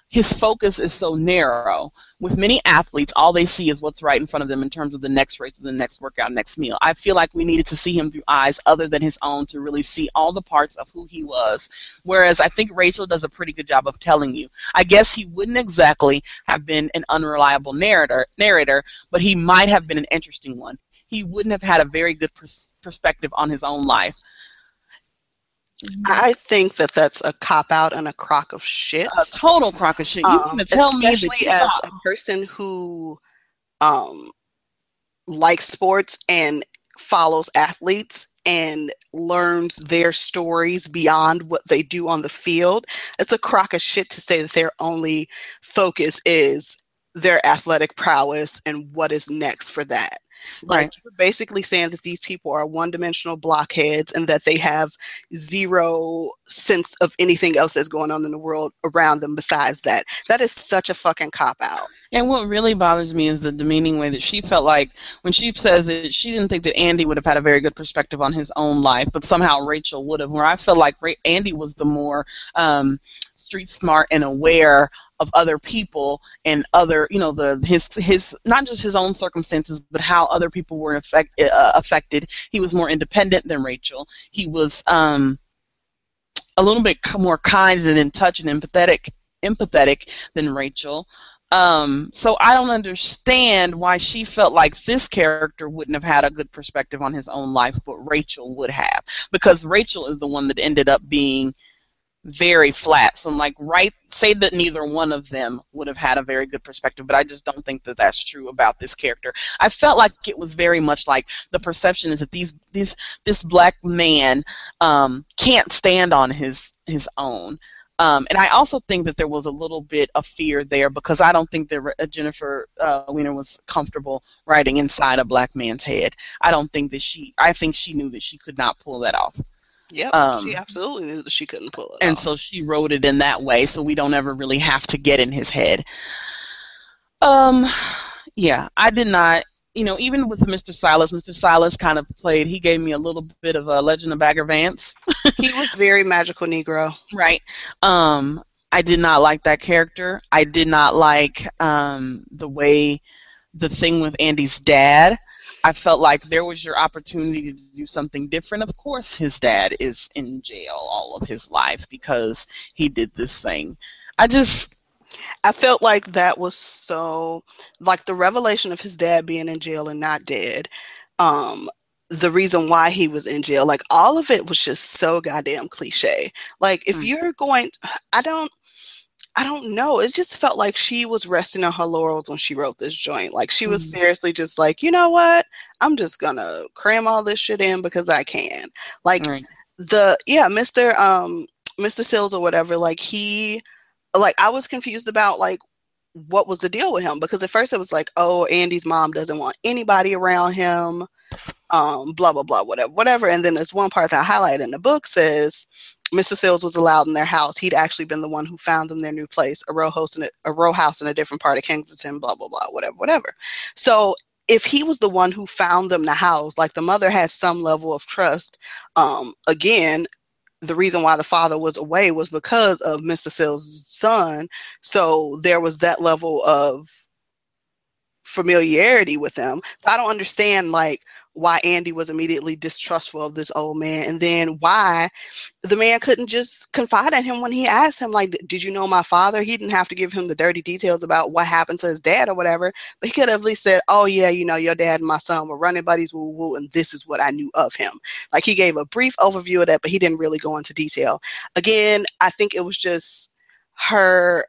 his focus is so narrow. With many athletes, all they see is what's right in front of them in terms of the next race or the next workout, next meal. I feel like we needed to see him through eyes other than his own to really see all the parts of who he was. Whereas I think Rachel does a pretty good job of telling you. I guess he wouldn't exactly have been an unreliable narrator, narrator, but he might have been an interesting one. He wouldn't have had a very good pers- perspective on his own life. I think that that's a cop out and a crock of shit. A total crock of shit. You um, tell me especially as a person who um, likes sports and follows athletes and learns their stories beyond what they do on the field. It's a crock of shit to say that their only focus is their athletic prowess and what is next for that. Like right. you're basically saying that these people are one-dimensional blockheads and that they have zero sense of anything else that's going on in the world around them besides that. That is such a fucking cop out. And what really bothers me is the demeaning way that she felt like when she says that she didn't think that Andy would have had a very good perspective on his own life, but somehow Rachel would have. Where I feel like Andy was the more um, street smart and aware of other people and other you know the his his not just his own circumstances but how other people were affect, uh, affected he was more independent than rachel he was um, a little bit more kind and in touch and empathetic empathetic than rachel. Um, so I don't understand why she felt like this character wouldn't have had a good perspective on his own life, but Rachel would have, because Rachel is the one that ended up being very flat. So I'm like, right, say that neither one of them would have had a very good perspective, but I just don't think that that's true about this character. I felt like it was very much like the perception is that these these this black man um, can't stand on his his own. Um, and I also think that there was a little bit of fear there because I don't think that uh, Jennifer uh, Weiner was comfortable writing inside a black man's head. I don't think that she. I think she knew that she could not pull that off. Yep, um, she absolutely knew that she couldn't pull it. And off. so she wrote it in that way, so we don't ever really have to get in his head. Um, yeah, I did not. You know, even with Mr. Silas, Mr. Silas kind of played. He gave me a little bit of a Legend of Bagger Vance. he was very magical Negro. Right. Um, I did not like that character. I did not like um, the way the thing with Andy's dad. I felt like there was your opportunity to do something different. Of course, his dad is in jail all of his life because he did this thing. I just I felt like that was so like the revelation of his dad being in jail and not dead. Um, the reason why he was in jail, like all of it was just so goddamn cliche. Like if mm. you're going, I don't. I don't know. It just felt like she was resting on her laurels when she wrote this joint. Like she was mm-hmm. seriously just like, you know what? I'm just gonna cram all this shit in because I can. Like right. the yeah, Mr. Um Mr. Sills or whatever, like he like I was confused about like what was the deal with him because at first it was like, oh, Andy's mom doesn't want anybody around him, um, blah blah blah, whatever, whatever. And then there's one part that I highlight in the book says Mr. Sills was allowed in their house. He'd actually been the one who found them their new place, a row house in a, a row house in a different part of Kensington, blah blah blah, whatever, whatever. So if he was the one who found them the house, like the mother had some level of trust. Um, again, the reason why the father was away was because of Mr. Sills' son. So there was that level of familiarity with them. So I don't understand like why Andy was immediately distrustful of this old man, and then why the man couldn't just confide in him when he asked him, like, "Did you know my father?" He didn't have to give him the dirty details about what happened to his dad or whatever, but he could have at least said, "Oh yeah, you know, your dad and my son were running buddies, woo woo, and this is what I knew of him." Like he gave a brief overview of that, but he didn't really go into detail. Again, I think it was just her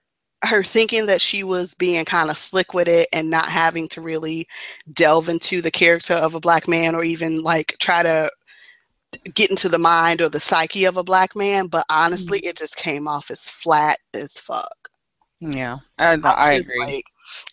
her thinking that she was being kind of slick with it and not having to really delve into the character of a black man or even like try to get into the mind or the psyche of a black man but honestly mm-hmm. it just came off as flat as fuck yeah i, I, I agree like,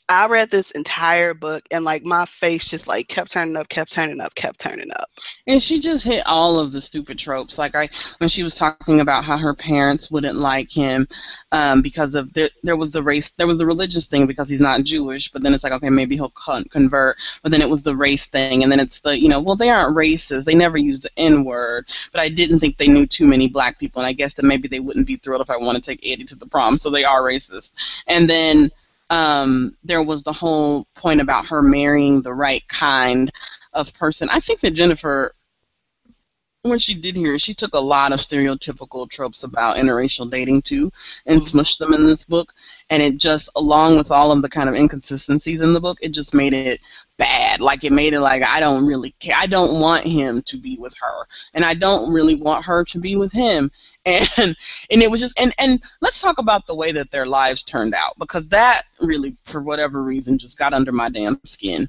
I read this entire book and like my face just like kept turning up, kept turning up, kept turning up. And she just hit all of the stupid tropes. Like I, when she was talking about how her parents wouldn't like him um, because of the, there was the race, there was the religious thing because he's not Jewish. But then it's like okay, maybe he'll con- convert. But then it was the race thing, and then it's the you know well they aren't racist. They never use the N word. But I didn't think they knew too many black people, and I guess that maybe they wouldn't be thrilled if I want to take Eddie to the prom. So they are racist. And then um, there was the whole point about her marrying the right kind of person. I think that Jennifer, when she did here, she took a lot of stereotypical tropes about interracial dating too and mm-hmm. smushed them in this book. And it just, along with all of the kind of inconsistencies in the book, it just made it bad. Like it made it like I don't really care. I don't want him to be with her, and I don't really want her to be with him. And and it was just and and let's talk about the way that their lives turned out because that really, for whatever reason, just got under my damn skin.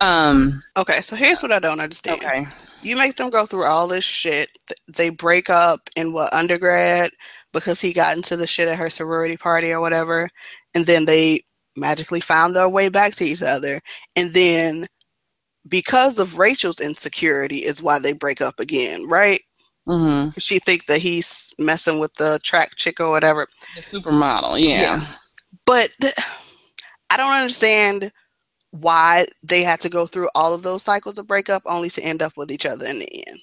Um. Okay, so here's what I don't understand. Okay. You make them go through all this shit. They break up in what undergrad because he got into the shit at her sorority party or whatever, and then they magically found their way back to each other. And then because of Rachel's insecurity is why they break up again, right? Mm-hmm. She thinks that he's messing with the track chick or whatever. The supermodel, yeah. yeah. But th- I don't understand why they had to go through all of those cycles of breakup only to end up with each other in the end.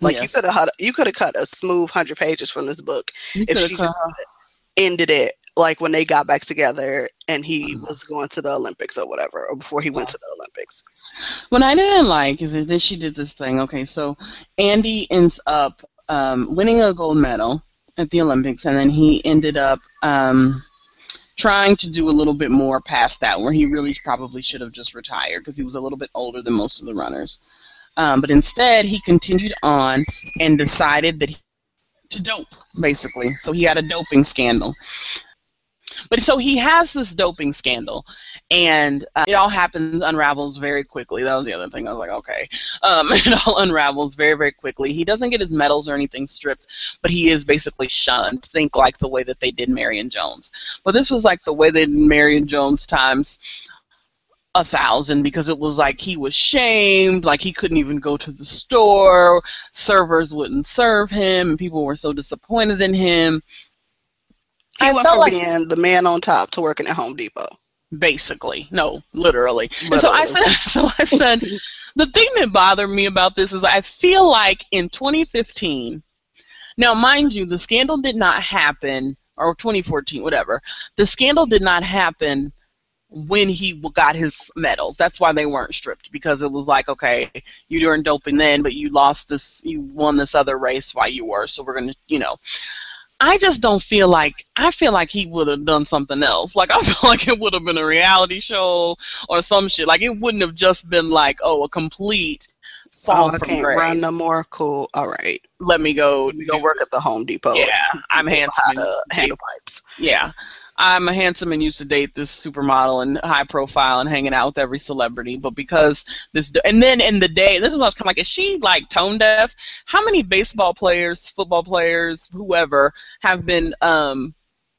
Like yes. you could have you could have cut a smooth hundred pages from this book you if she ended it like when they got back together and he mm-hmm. was going to the Olympics or whatever, or before he went to the Olympics. What I didn't like is that she did this thing. Okay, so Andy ends up um, winning a gold medal at the Olympics, and then he ended up um, trying to do a little bit more past that, where he really probably should have just retired because he was a little bit older than most of the runners. Um, but instead, he continued on and decided that he to dope, basically. So he had a doping scandal. But so he has this doping scandal, and uh, it all happens, unravels very quickly. That was the other thing. I was like, okay. Um, it all unravels very, very quickly. He doesn't get his medals or anything stripped, but he is basically shunned. Think like the way that they did Marion Jones. But this was like the way they did Marion Jones times a thousand because it was like he was shamed, like he couldn't even go to the store, servers wouldn't serve him, and people were so disappointed in him. He I went from like, being the man on top to working at Home Depot. Basically, no, literally. literally. so I said, so I said, the thing that bothered me about this is I feel like in 2015. Now, mind you, the scandal did not happen, or 2014, whatever. The scandal did not happen when he got his medals. That's why they weren't stripped because it was like, okay, you weren't doping then, but you lost this, you won this other race while you were, so we're gonna, you know. I just don't feel like I feel like he would have done something else. Like I feel like it would have been a reality show or some shit. Like it wouldn't have just been like, oh, a complete fall oh, I can't grace. run no more. Cool. All right. Let me go. Let me go work at the Home Depot. Yeah, I'm handsome. handle pipes. Yeah. I'm a handsome and used to date this supermodel and high profile and hanging out with every celebrity, but because this and then in the day, this is what I was kind of like, is she like tone deaf? How many baseball players, football players, whoever have been um,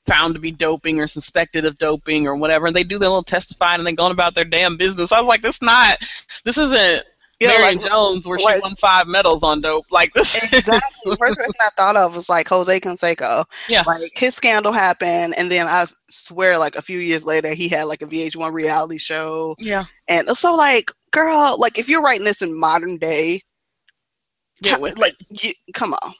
found to be doping or suspected of doping or whatever, and they do their little testifying and they going about their damn business. I was like, this not, this isn't yeah, Marion like, Jones, where like, she won five medals on dope. Like this. Exactly. the first person I thought of was like Jose Canseco. Yeah. Like his scandal happened, and then I swear, like a few years later, he had like a VH1 reality show. Yeah. And so, like, girl, like if you're writing this in modern day, yeah, like, you, come on.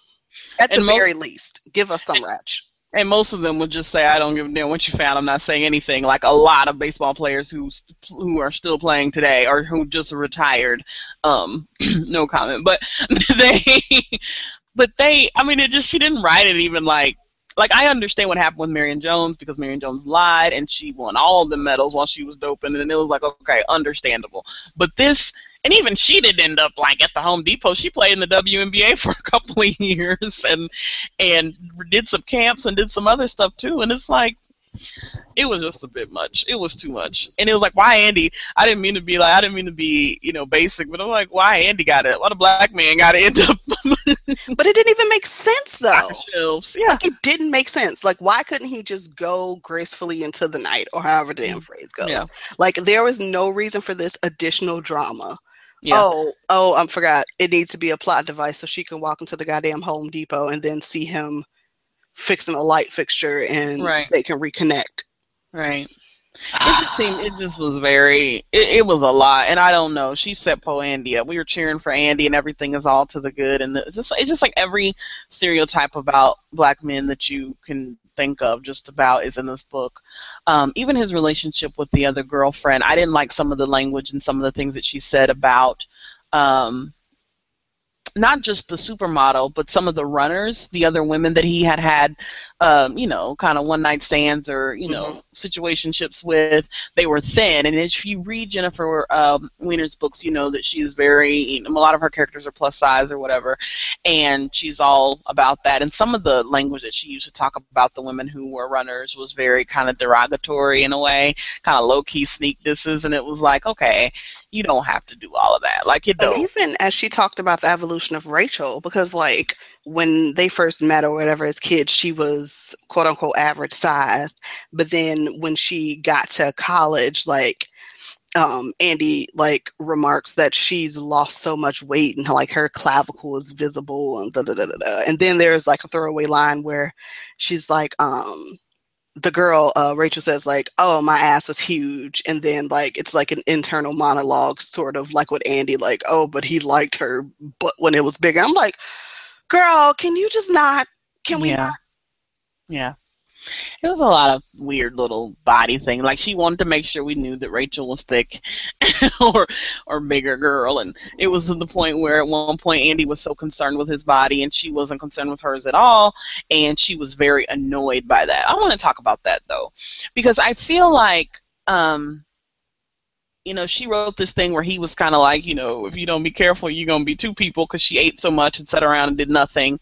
At and the most, very least, give us some ratch and most of them would just say, "I don't give a damn what you found. I'm not saying anything." Like a lot of baseball players who who are still playing today or who just retired, um, no comment. But they, but they, I mean, it just she didn't write it even like like I understand what happened with Marion Jones because Marion Jones lied and she won all the medals while she was doping, and it was like okay, understandable. But this and even she did end up like at the Home Depot. She played in the WNBA for a couple of years and and did some camps and did some other stuff too. And it's like it was just a bit much. It was too much. And it was like, why Andy? I didn't mean to be like, I didn't mean to be, you know, basic, but I'm like, why Andy got it? Why the black man got to end up? but it didn't even make sense though. Shelves. Yeah. Like it didn't make sense. Like why couldn't he just go gracefully into the night or however the damn mm. phrase goes? Yeah. Like there was no reason for this additional drama. Yeah. Oh, oh, I forgot. It needs to be a plot device so she can walk into the goddamn Home Depot and then see him fixing a light fixture and right. they can reconnect. Right. It just seemed it just was very it, it, was a lot and I don't know. She set Po Andy up. We were cheering for Andy and everything is all to the good and it's just it's just like every stereotype about black men that you can think of just about is in this book. Um, even his relationship with the other girlfriend, I didn't like some of the language and some of the things that she said about um, not just the supermodel, but some of the runners, the other women that he had had, um, you know, kind of one night stands or you know mm-hmm. Situationships with. They were thin, and if you read Jennifer um, Weiner's books, you know that she's very. You know, a lot of her characters are plus size or whatever, and she's all about that. And some of the language that she used to talk about the women who were runners was very kind of derogatory in a way, kind of low key sneak disses, and it was like, okay, you don't have to do all of that. Like you don't. even as she talked about the evolution of Rachel, because like when they first met or whatever as kids, she was quote unquote average size. But then when she got to college, like um, Andy like remarks that she's lost so much weight and like her clavicle is visible and da da da da. And then there's like a throwaway line where she's like, um, the girl uh, Rachel says like, "Oh, my ass was huge," and then like it's like an internal monologue, sort of like what Andy like, "Oh, but he liked her, but when it was bigger." I'm like, "Girl, can you just not? Can we yeah. not?" Yeah. It was a lot of weird little body thing. Like she wanted to make sure we knew that Rachel was thick or or bigger girl, and it was to the point where at one point Andy was so concerned with his body and she wasn't concerned with hers at all, and she was very annoyed by that. I want to talk about that though, because I feel like um, you know, she wrote this thing where he was kind of like, you know, if you don't be careful, you're going to be two people because she ate so much and sat around and did nothing.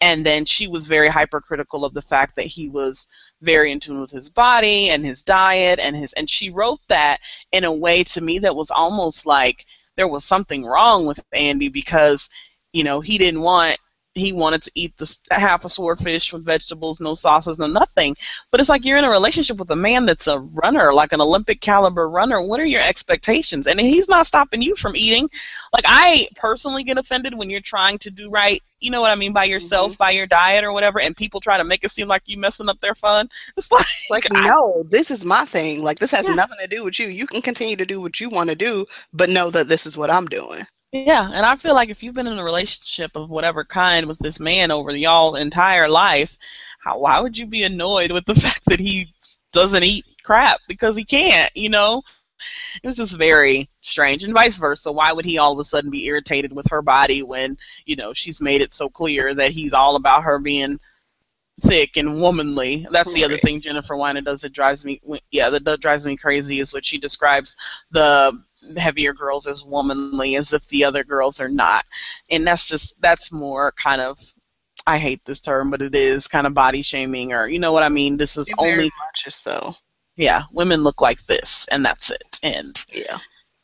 And then she was very hypercritical of the fact that he was very in tune with his body and his diet and his, and she wrote that in a way to me that was almost like there was something wrong with Andy because, you know, he didn't want he wanted to eat the half a swordfish with vegetables, no sauces, no nothing. But it's like you're in a relationship with a man that's a runner, like an Olympic caliber runner. What are your expectations? And he's not stopping you from eating. Like I personally get offended when you're trying to do right. You know what I mean by yourself, mm-hmm. by your diet or whatever, and people try to make it seem like you messing up their fun. It's like, like I, no, this is my thing. Like this has yeah. nothing to do with you. You can continue to do what you want to do, but know that this is what I'm doing. Yeah, and I feel like if you've been in a relationship of whatever kind with this man over y'all entire life, how why would you be annoyed with the fact that he doesn't eat crap because he can't, you know? It's just very strange, and vice versa. Why would he all of a sudden be irritated with her body when you know she's made it so clear that he's all about her being thick and womanly? That's the other thing Jennifer Weiner does that drives me. Yeah, that drives me crazy is what she describes the heavier girls as womanly as if the other girls are not. And that's just that's more kind of i hate this term but it is kind of body shaming or you know what i mean? This is only much so. Yeah women look like this and that's it. And yeah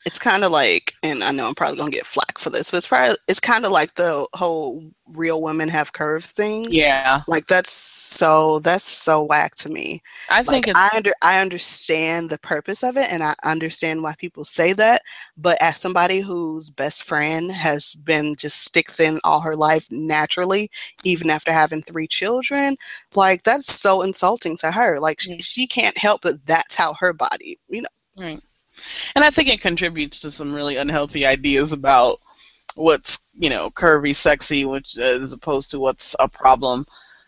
it's kind of like, and I know I'm probably gonna get flack for this, but it's probably it's kind of like the whole real women have curves thing. Yeah, like that's so that's so whack to me. I think like, I under I understand the purpose of it, and I understand why people say that. But as somebody whose best friend has been just stick thin all her life naturally, even after having three children, like that's so insulting to her. Like she, mm. she can't help but that's how her body, you know. Right and I think it contributes to some really unhealthy ideas about what's you know curvy, sexy, which as opposed to what's a problem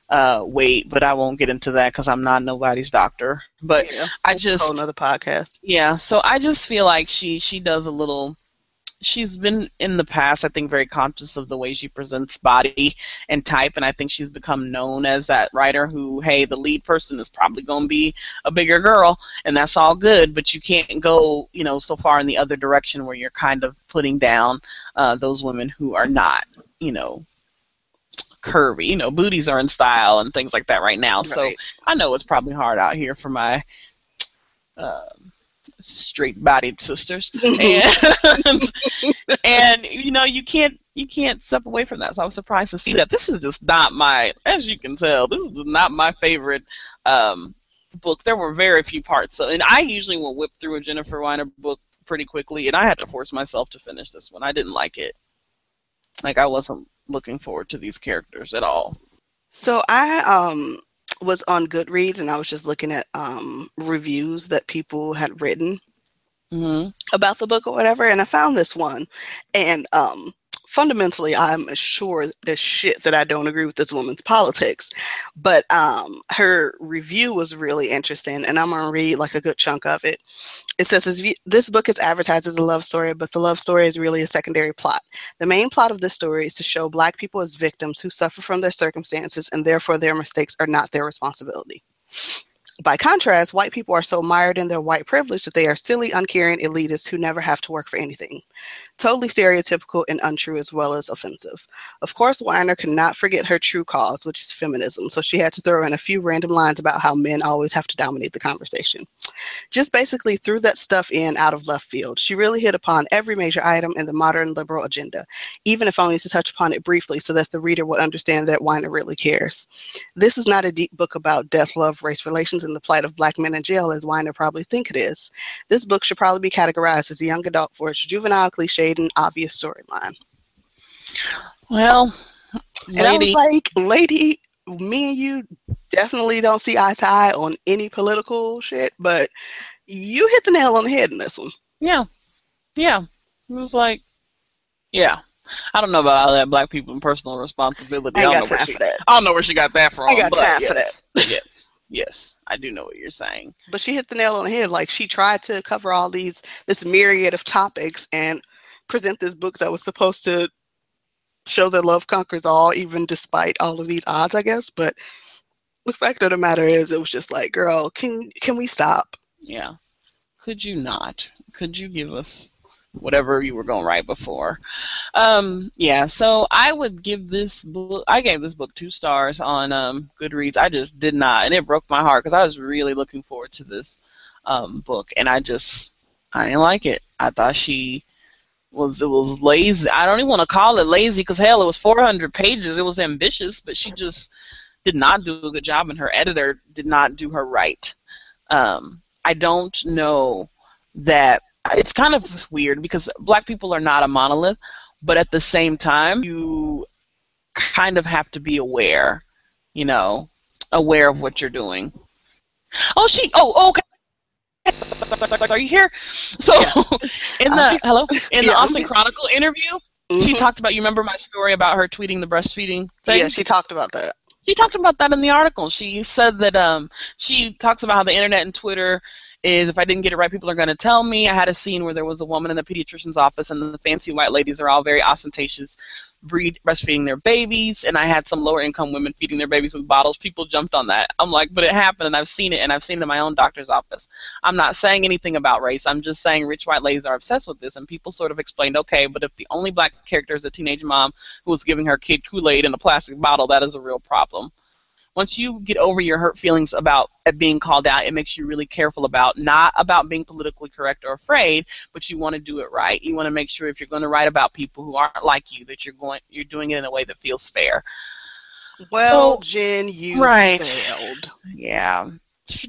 uh, weight. But I won't get into that because I'm not nobody's doctor. But yeah, I just another podcast. Yeah, so I just feel like she she does a little she's been in the past, I think, very conscious of the way she presents body and type, and I think she's become known as that writer who, hey, the lead person is probably going to be a bigger girl, and that's all good, but you can't go, you know, so far in the other direction where you're kind of putting down uh, those women who are not, you know, curvy. You know, booties are in style and things like that right now. Right. So I know it's probably hard out here for my. Uh, straight-bodied sisters, and and you know you can't you can't step away from that. So I was surprised to see that. This is just not my, as you can tell, this is not my favorite um, book. There were very few parts, so, and I usually will whip through a Jennifer Weiner book pretty quickly, and I had to force myself to finish this one. I didn't like it. Like I wasn't looking forward to these characters at all. So I um was on Goodreads and I was just looking at um, reviews that people had written mm-hmm. about the book or whatever, and I found this one. And um, fundamentally, I'm sure as shit that I don't agree with this woman's politics. But um, her review was really interesting, and I'm gonna read like a good chunk of it. It says this book is advertised as a love story, but the love story is really a secondary plot. The main plot of this story is to show Black people as victims who suffer from their circumstances, and therefore their mistakes are not their responsibility. By contrast, white people are so mired in their white privilege that they are silly, uncaring elitists who never have to work for anything totally stereotypical and untrue as well as offensive. Of course, Weiner could not forget her true cause, which is feminism, so she had to throw in a few random lines about how men always have to dominate the conversation. Just basically threw that stuff in out of left field. She really hit upon every major item in the modern liberal agenda, even if only to touch upon it briefly so that the reader would understand that Weiner really cares. This is not a deep book about death, love, race relations, and the plight of black men in jail as Weiner probably think it is. This book should probably be categorized as a young adult for its juvenile cliche and obvious storyline. Well, and I was like, lady, me and you definitely don't see eye to eye on any political shit, but you hit the nail on the head in this one. Yeah. Yeah. It was like, yeah. I don't know about all that black people and personal responsibility. I, I, don't know where she, I don't know where she got that from. I got time yes, for that. yes. Yes, I do know what you're saying. But she hit the nail on the head. Like she tried to cover all these this myriad of topics and present this book that was supposed to show that love conquers all, even despite all of these odds, I guess. But the fact of the matter is, it was just like, girl, can can we stop? Yeah. Could you not? Could you give us whatever you were going to write before? Um, yeah. So I would give this book. I gave this book two stars on um, Goodreads. I just did not, and it broke my heart because I was really looking forward to this um, book, and I just I didn't like it. I thought she was it was lazy. I don't even want to call it lazy because hell, it was 400 pages. It was ambitious, but she just did not do a good job, and her editor did not do her right. Um, I don't know that it's kind of weird because black people are not a monolith, but at the same time, you kind of have to be aware, you know, aware of what you're doing. Oh, she. Oh, okay. Are you here? So, in the hello, in the Austin Chronicle interview, mm-hmm. she talked about. You remember my story about her tweeting the breastfeeding thing? Yeah, she talked about that. She talked about that in the article. She said that um, she talks about how the internet and Twitter is if I didn't get it right, people are going to tell me. I had a scene where there was a woman in the pediatrician's office, and the fancy white ladies are all very ostentatious, breed breastfeeding their babies, and I had some lower income women feeding their babies with bottles. People jumped on that. I'm like, but it happened, and I've seen it, and I've seen it in my own doctor's office. I'm not saying anything about race. I'm just saying rich white ladies are obsessed with this, and people sort of explained, okay, but if the only black character is a teenage mom who was giving her kid Kool-Aid in a plastic bottle, that is a real problem once you get over your hurt feelings about being called out, it makes you really careful about not about being politically correct or afraid, but you want to do it right. You want to make sure if you're going to write about people who aren't like you, that you're going you're doing it in a way that feels fair. Well, so, Jen, you right. failed. Yeah.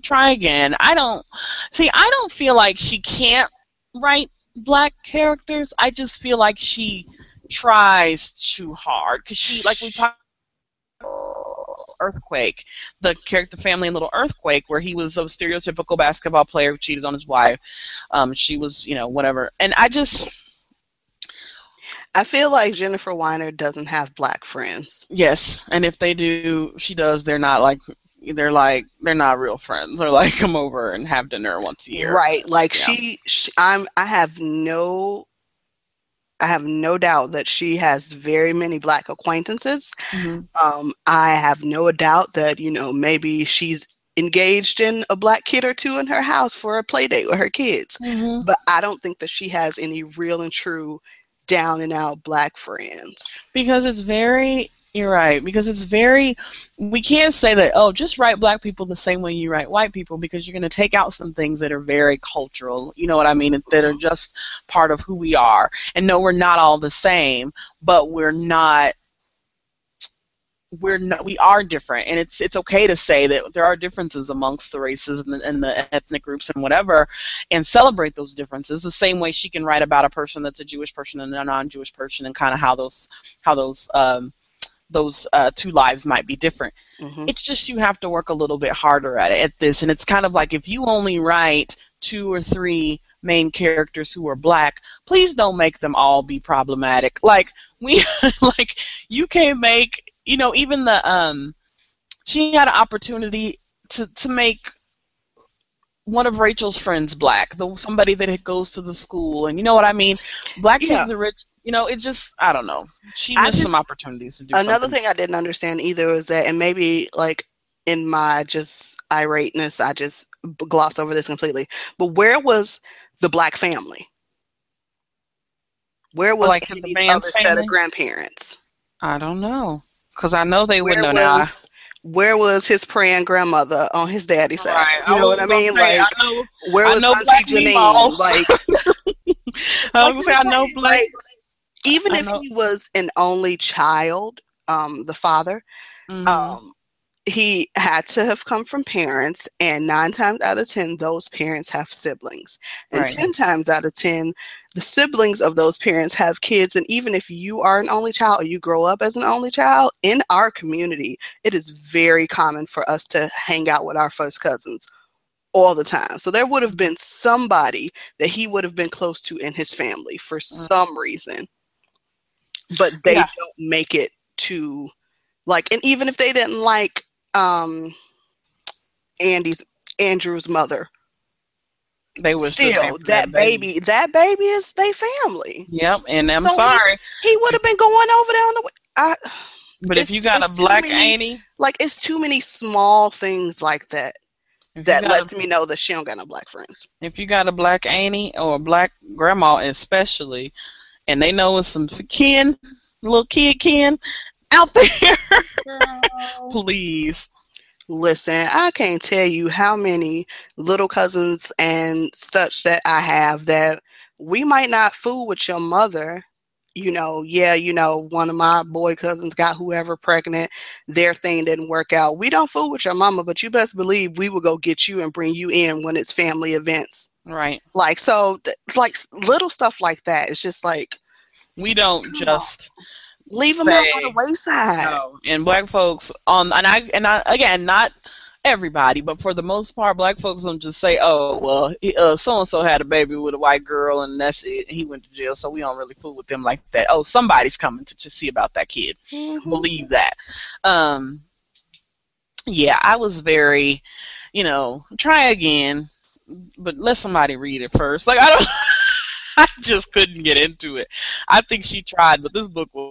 Try again. I don't see. I don't feel like she can't write black characters. I just feel like she tries too hard because she, like we talked Earthquake, the character family in Little Earthquake, where he was a stereotypical basketball player who cheated on his wife. Um, she was, you know, whatever. And I just. I feel like Jennifer Weiner doesn't have black friends. Yes, and if they do, she does. They're not like they're like they're not real friends. They're like come over and have dinner once a year. Right. Like yeah. she, she, I'm. I have no I have no doubt that she has very many black acquaintances. Mm-hmm. Um, I have no doubt that, you know, maybe she's engaged in a black kid or two in her house for a play date with her kids. Mm-hmm. But I don't think that she has any real and true down and out black friends. Because it's very you're right because it's very. We can't say that. Oh, just write black people the same way you write white people because you're going to take out some things that are very cultural. You know what I mean? That are just part of who we are. And no, we're not all the same, but we're not we're not, we are different and it's it's okay to say that there are differences amongst the races and the, and the, ethnic groups and whatever and celebrate those differences the same way she can write about a person that's a Jewish person and a non-Jewish person and kind of how those how those um, those uh, two lives might be different. Mm-hmm. It's just you have to work a little bit harder at it, at this, and it's kind of like if you only write two or three main characters who are black, please don't make them all be problematic. Like we, like you can't make, you know, even the um, she had an opportunity to to make one of Rachel's friends black, the somebody that goes to the school, and you know what I mean. Black yeah. kids are rich you know, it just I don't know. She missed just, some opportunities to do. Another something. thing I didn't understand either was that, and maybe like in my just irateness, I just gloss over this completely. But where was the black family? Where was like the other family? set of grandparents? I don't know, because I know they wouldn't know now. Where was his praying grandmother on his daddy's side? Right. You know what I mean? Say, like, I know, where was Auntie Janine? Like, I was like, say, I know black. Like, even if he was an only child, um, the father, mm-hmm. um, he had to have come from parents, and nine times out of ten, those parents have siblings, and right. ten times out of ten, the siblings of those parents have kids. And even if you are an only child or you grow up as an only child, in our community, it is very common for us to hang out with our first cousins all the time. So there would have been somebody that he would have been close to in his family for mm-hmm. some reason but they yeah. don't make it to like and even if they didn't like um Andy's Andrew's mother they were still that, that baby. baby. that baby is their family yep and i'm so sorry he, he would have been going over there on the way I, but if you got a black many, Annie, like it's too many small things like that that lets a, me know that she don't got no black friends. If you got a black Annie or a black grandma, especially, and they know it's some kin, little kid kin out there. Please. Listen, I can't tell you how many little cousins and such that I have that we might not fool with your mother you know, yeah, you know, one of my boy cousins got whoever pregnant, their thing didn't work out. We don't fool with your mama, but you best believe we will go get you and bring you in when it's family events. Right. Like so like little stuff like that. It's just like we don't just leave them out on the wayside. No. And black folks um, and I and I again not everybody, but for the most part, black folks don't just say, "Oh, well, so and so had a baby with a white girl, and that's it. He went to jail, so we don't really fool with them like that." Oh, somebody's coming to, to see about that kid. Mm-hmm. Believe that. Um, yeah, I was very, you know, try again, but let somebody read it first. Like I don't. I just couldn't get into it. I think she tried, but this book was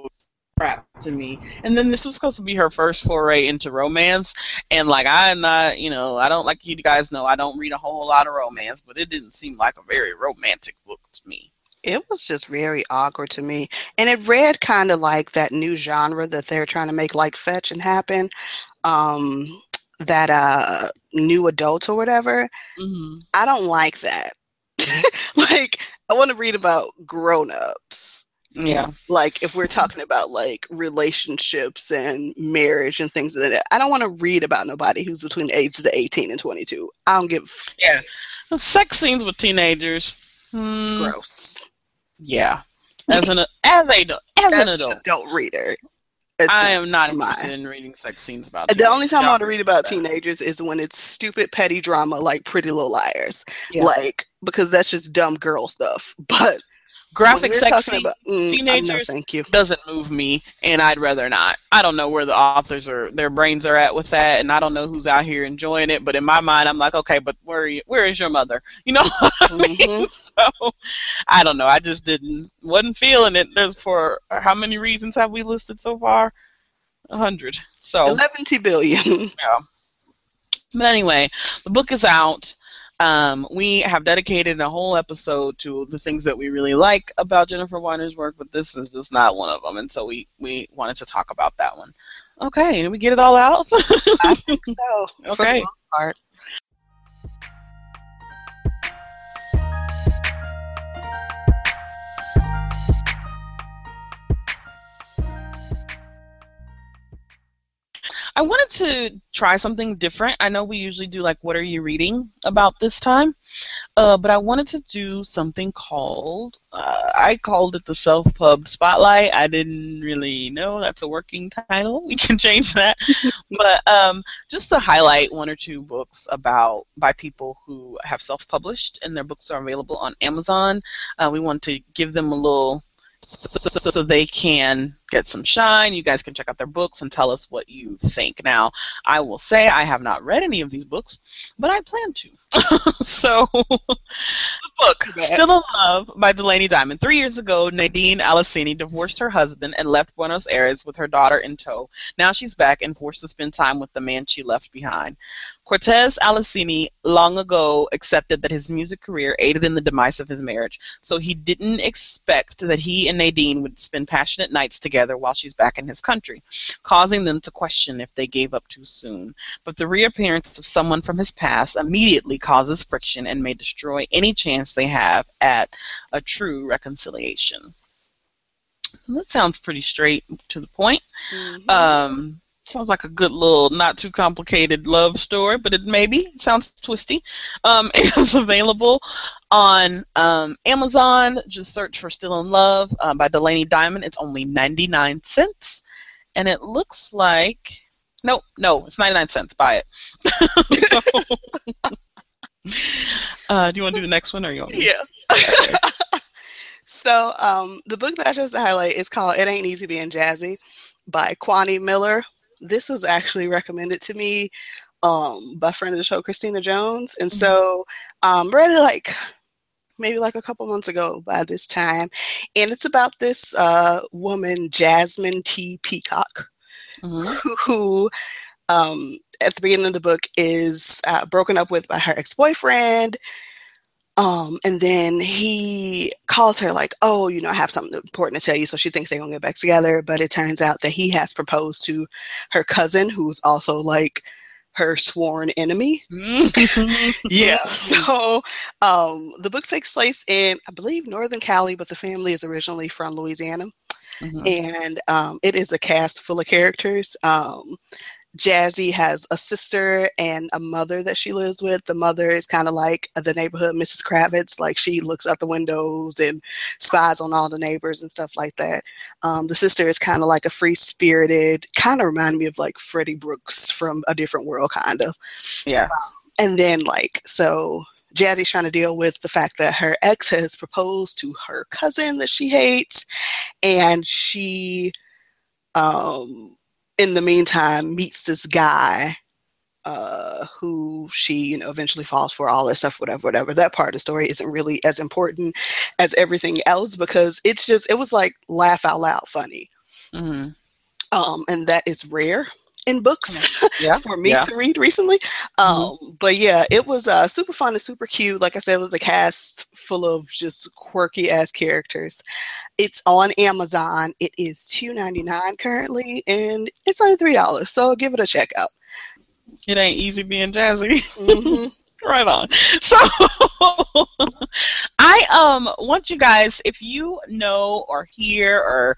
crap to me. And then this was supposed to be her first foray into romance, and like I'm not, you know, I don't like you guys know I don't read a whole lot of romance, but it didn't seem like a very romantic book to me. It was just very awkward to me, and it read kind of like that new genre that they're trying to make like fetch and happen. Um, that uh new adult or whatever. Mm-hmm. I don't like that. like I want to read about grown-ups yeah. Like if we're talking about like relationships and marriage and things like that, I don't want to read about nobody who's between the ages of 18 and 22. I don't give. Yeah. Sex scenes with teenagers. Hmm. Gross. Yeah. As an as a as, as an adult, an adult reader. I am not interested in reading sex scenes about. The only time I want to read about teenagers is when it's stupid petty drama like Pretty Little Liars, yeah. like because that's just dumb girl stuff. But graphic sex scene, about, mm, teenagers no, thank you. doesn't move me and i'd rather not. I don't know where the authors are their brains are at with that and i don't know who's out here enjoying it but in my mind i'm like okay but where you, where is your mother? You know what i mean? Mm-hmm. so i don't know. I just didn't wasn't feeling it there's for how many reasons have we listed so far? A hundred. So 11 billion. Yeah. But anyway the book is out um, we have dedicated a whole episode to the things that we really like about Jennifer Weiner's work, but this is just not one of them, and so we we wanted to talk about that one. Okay, did we get it all out? I think so. okay. I wanted to try something different. I know we usually do like, what are you reading about this time? Uh, but I wanted to do something called, uh, I called it the Self Pub Spotlight. I didn't really know that's a working title. We can change that. but um, just to highlight one or two books about by people who have self published and their books are available on Amazon. Uh, we want to give them a little so, so, so, they can get some shine. You guys can check out their books and tell us what you think. Now, I will say I have not read any of these books, but I plan to. so, the book, Still in Love by Delaney Diamond. Three years ago, Nadine Alessini divorced her husband and left Buenos Aires with her daughter in tow. Now she's back and forced to spend time with the man she left behind. Cortez Alessini long ago accepted that his music career aided in the demise of his marriage, so he didn't expect that he and Nadine would spend passionate nights together together while she's back in his country, causing them to question if they gave up too soon. But the reappearance of someone from his past immediately causes friction and may destroy any chance they have at a true reconciliation. That sounds pretty straight to the point. Mm-hmm. Um, sounds like a good little, not too complicated love story, but it maybe sounds twisty. Um, it's available on um, Amazon. Just search for "Still in Love" uh, by Delaney Diamond. It's only ninety nine cents, and it looks like no, no, it's ninety nine cents. Buy it. uh, do you want to do the next one, or you want? Me? Yeah. so um, the book that I chose to highlight is called "It Ain't Easy Being Jazzy" by Quanie Miller this was actually recommended to me um, by friend of the show, Christina Jones. And mm-hmm. so um, read it like maybe like a couple months ago by this time. And it's about this uh, woman, Jasmine T. Peacock, mm-hmm. who, who um, at the beginning of the book is uh, broken up with by her ex-boyfriend um, and then he calls her like, "Oh, you know, I have something important to tell you." So she thinks they're gonna get back together, but it turns out that he has proposed to her cousin, who's also like her sworn enemy. yeah. So um, the book takes place in, I believe, Northern Cali, but the family is originally from Louisiana. Mm-hmm. And um, it is a cast full of characters. Um, Jazzy has a sister and a mother that she lives with. The mother is kind of like the neighborhood Mrs. Kravitz, like she looks out the windows and spies on all the neighbors and stuff like that. Um, the sister is kind of like a free spirited, kind of remind me of like Freddie Brooks from a different world, kind of. Yeah. Um, and then like so Jazzy's trying to deal with the fact that her ex has proposed to her cousin that she hates, and she um in the meantime meets this guy uh, who she you know eventually falls for all that stuff whatever whatever. That part of the story isn't really as important as everything else because it's just it was like laugh out loud funny. Mm-hmm. um, and that is rare in books yeah. for me yeah. to read recently. Mm-hmm. Um, mm-hmm. But yeah, it was uh, super fun and super cute. Like I said, it was a cast full of just quirky ass characters. It's on Amazon. It is two ninety nine currently, and it's only three dollars. So give it a check out. It ain't easy being jazzy. Mm-hmm. right on. So I um want you guys, if you know or hear or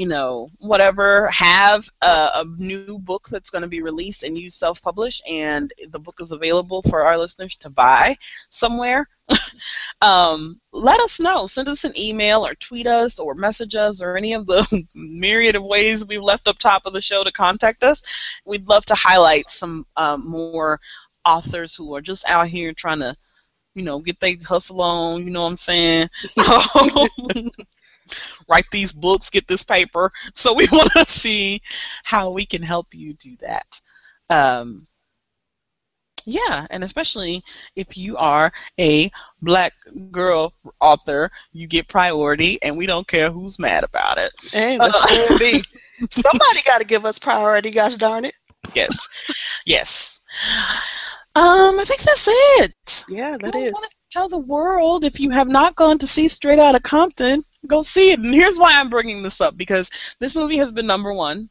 you know, whatever, have a, a new book that's going to be released and you self publish, and the book is available for our listeners to buy somewhere, um, let us know. Send us an email or tweet us or message us or any of the myriad of ways we've left up top of the show to contact us. We'd love to highlight some um, more authors who are just out here trying to you know, get their hustle on, you know what I'm saying? write these books, get this paper. So we want to see how we can help you do that. Um, yeah, and especially if you are a black girl author, you get priority, and we don't care who's mad about it. Hey, uh. Somebody got to give us priority, gosh darn it. Yes, yes. Um, I think that's it. Yeah, that is. Tell the world if you have not gone to see Straight Outta Compton, Go see it. And here's why I'm bringing this up because this movie has been number one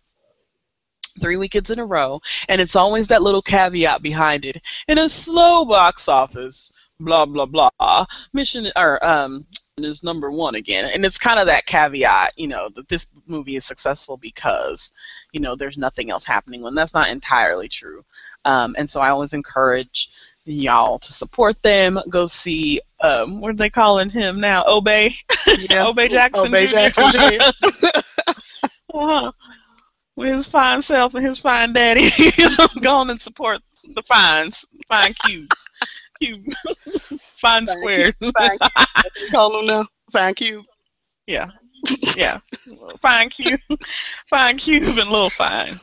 three weekends in a row, and it's always that little caveat behind it. In a slow box office, blah blah blah. Mission or um is number one again, and it's kind of that caveat, you know, that this movie is successful because, you know, there's nothing else happening. When that's not entirely true, um, and so I always encourage y'all to support them. Go see um, what are they calling him now? Obey, yeah. Obey Jackson. Obey Jr. Jackson uh-huh. With his fine self and his fine daddy, go on and support the fines, fine cubes, cube, fine, fine squared. Fine cube. That's what call them now. Fine cube. Yeah. Yeah, fine cube, fine cube, and little fine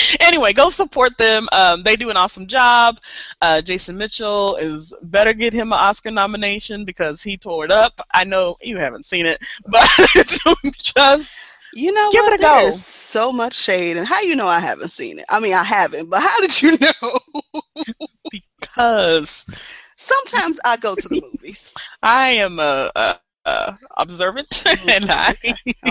anyway, go support them. Um, they do an awesome job. Uh, Jason Mitchell is better get him an Oscar nomination because he tore it up. I know you haven't seen it, but just you know give what? it a go. so much shade, and how you know I haven't seen it? I mean, I haven't, but how did you know? because sometimes I go to the movies. I am a, a uh, observant, and I.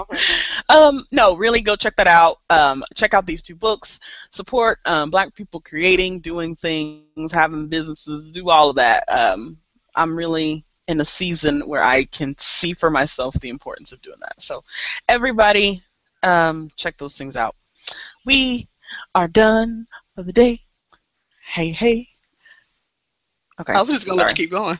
um, no, really, go check that out. Um, check out these two books. Support um, Black people creating, doing things, having businesses, do all of that. Um, I'm really in a season where I can see for myself the importance of doing that. So, everybody, um, check those things out. We are done for the day. Hey, hey. Okay. I was just gonna let you keep going.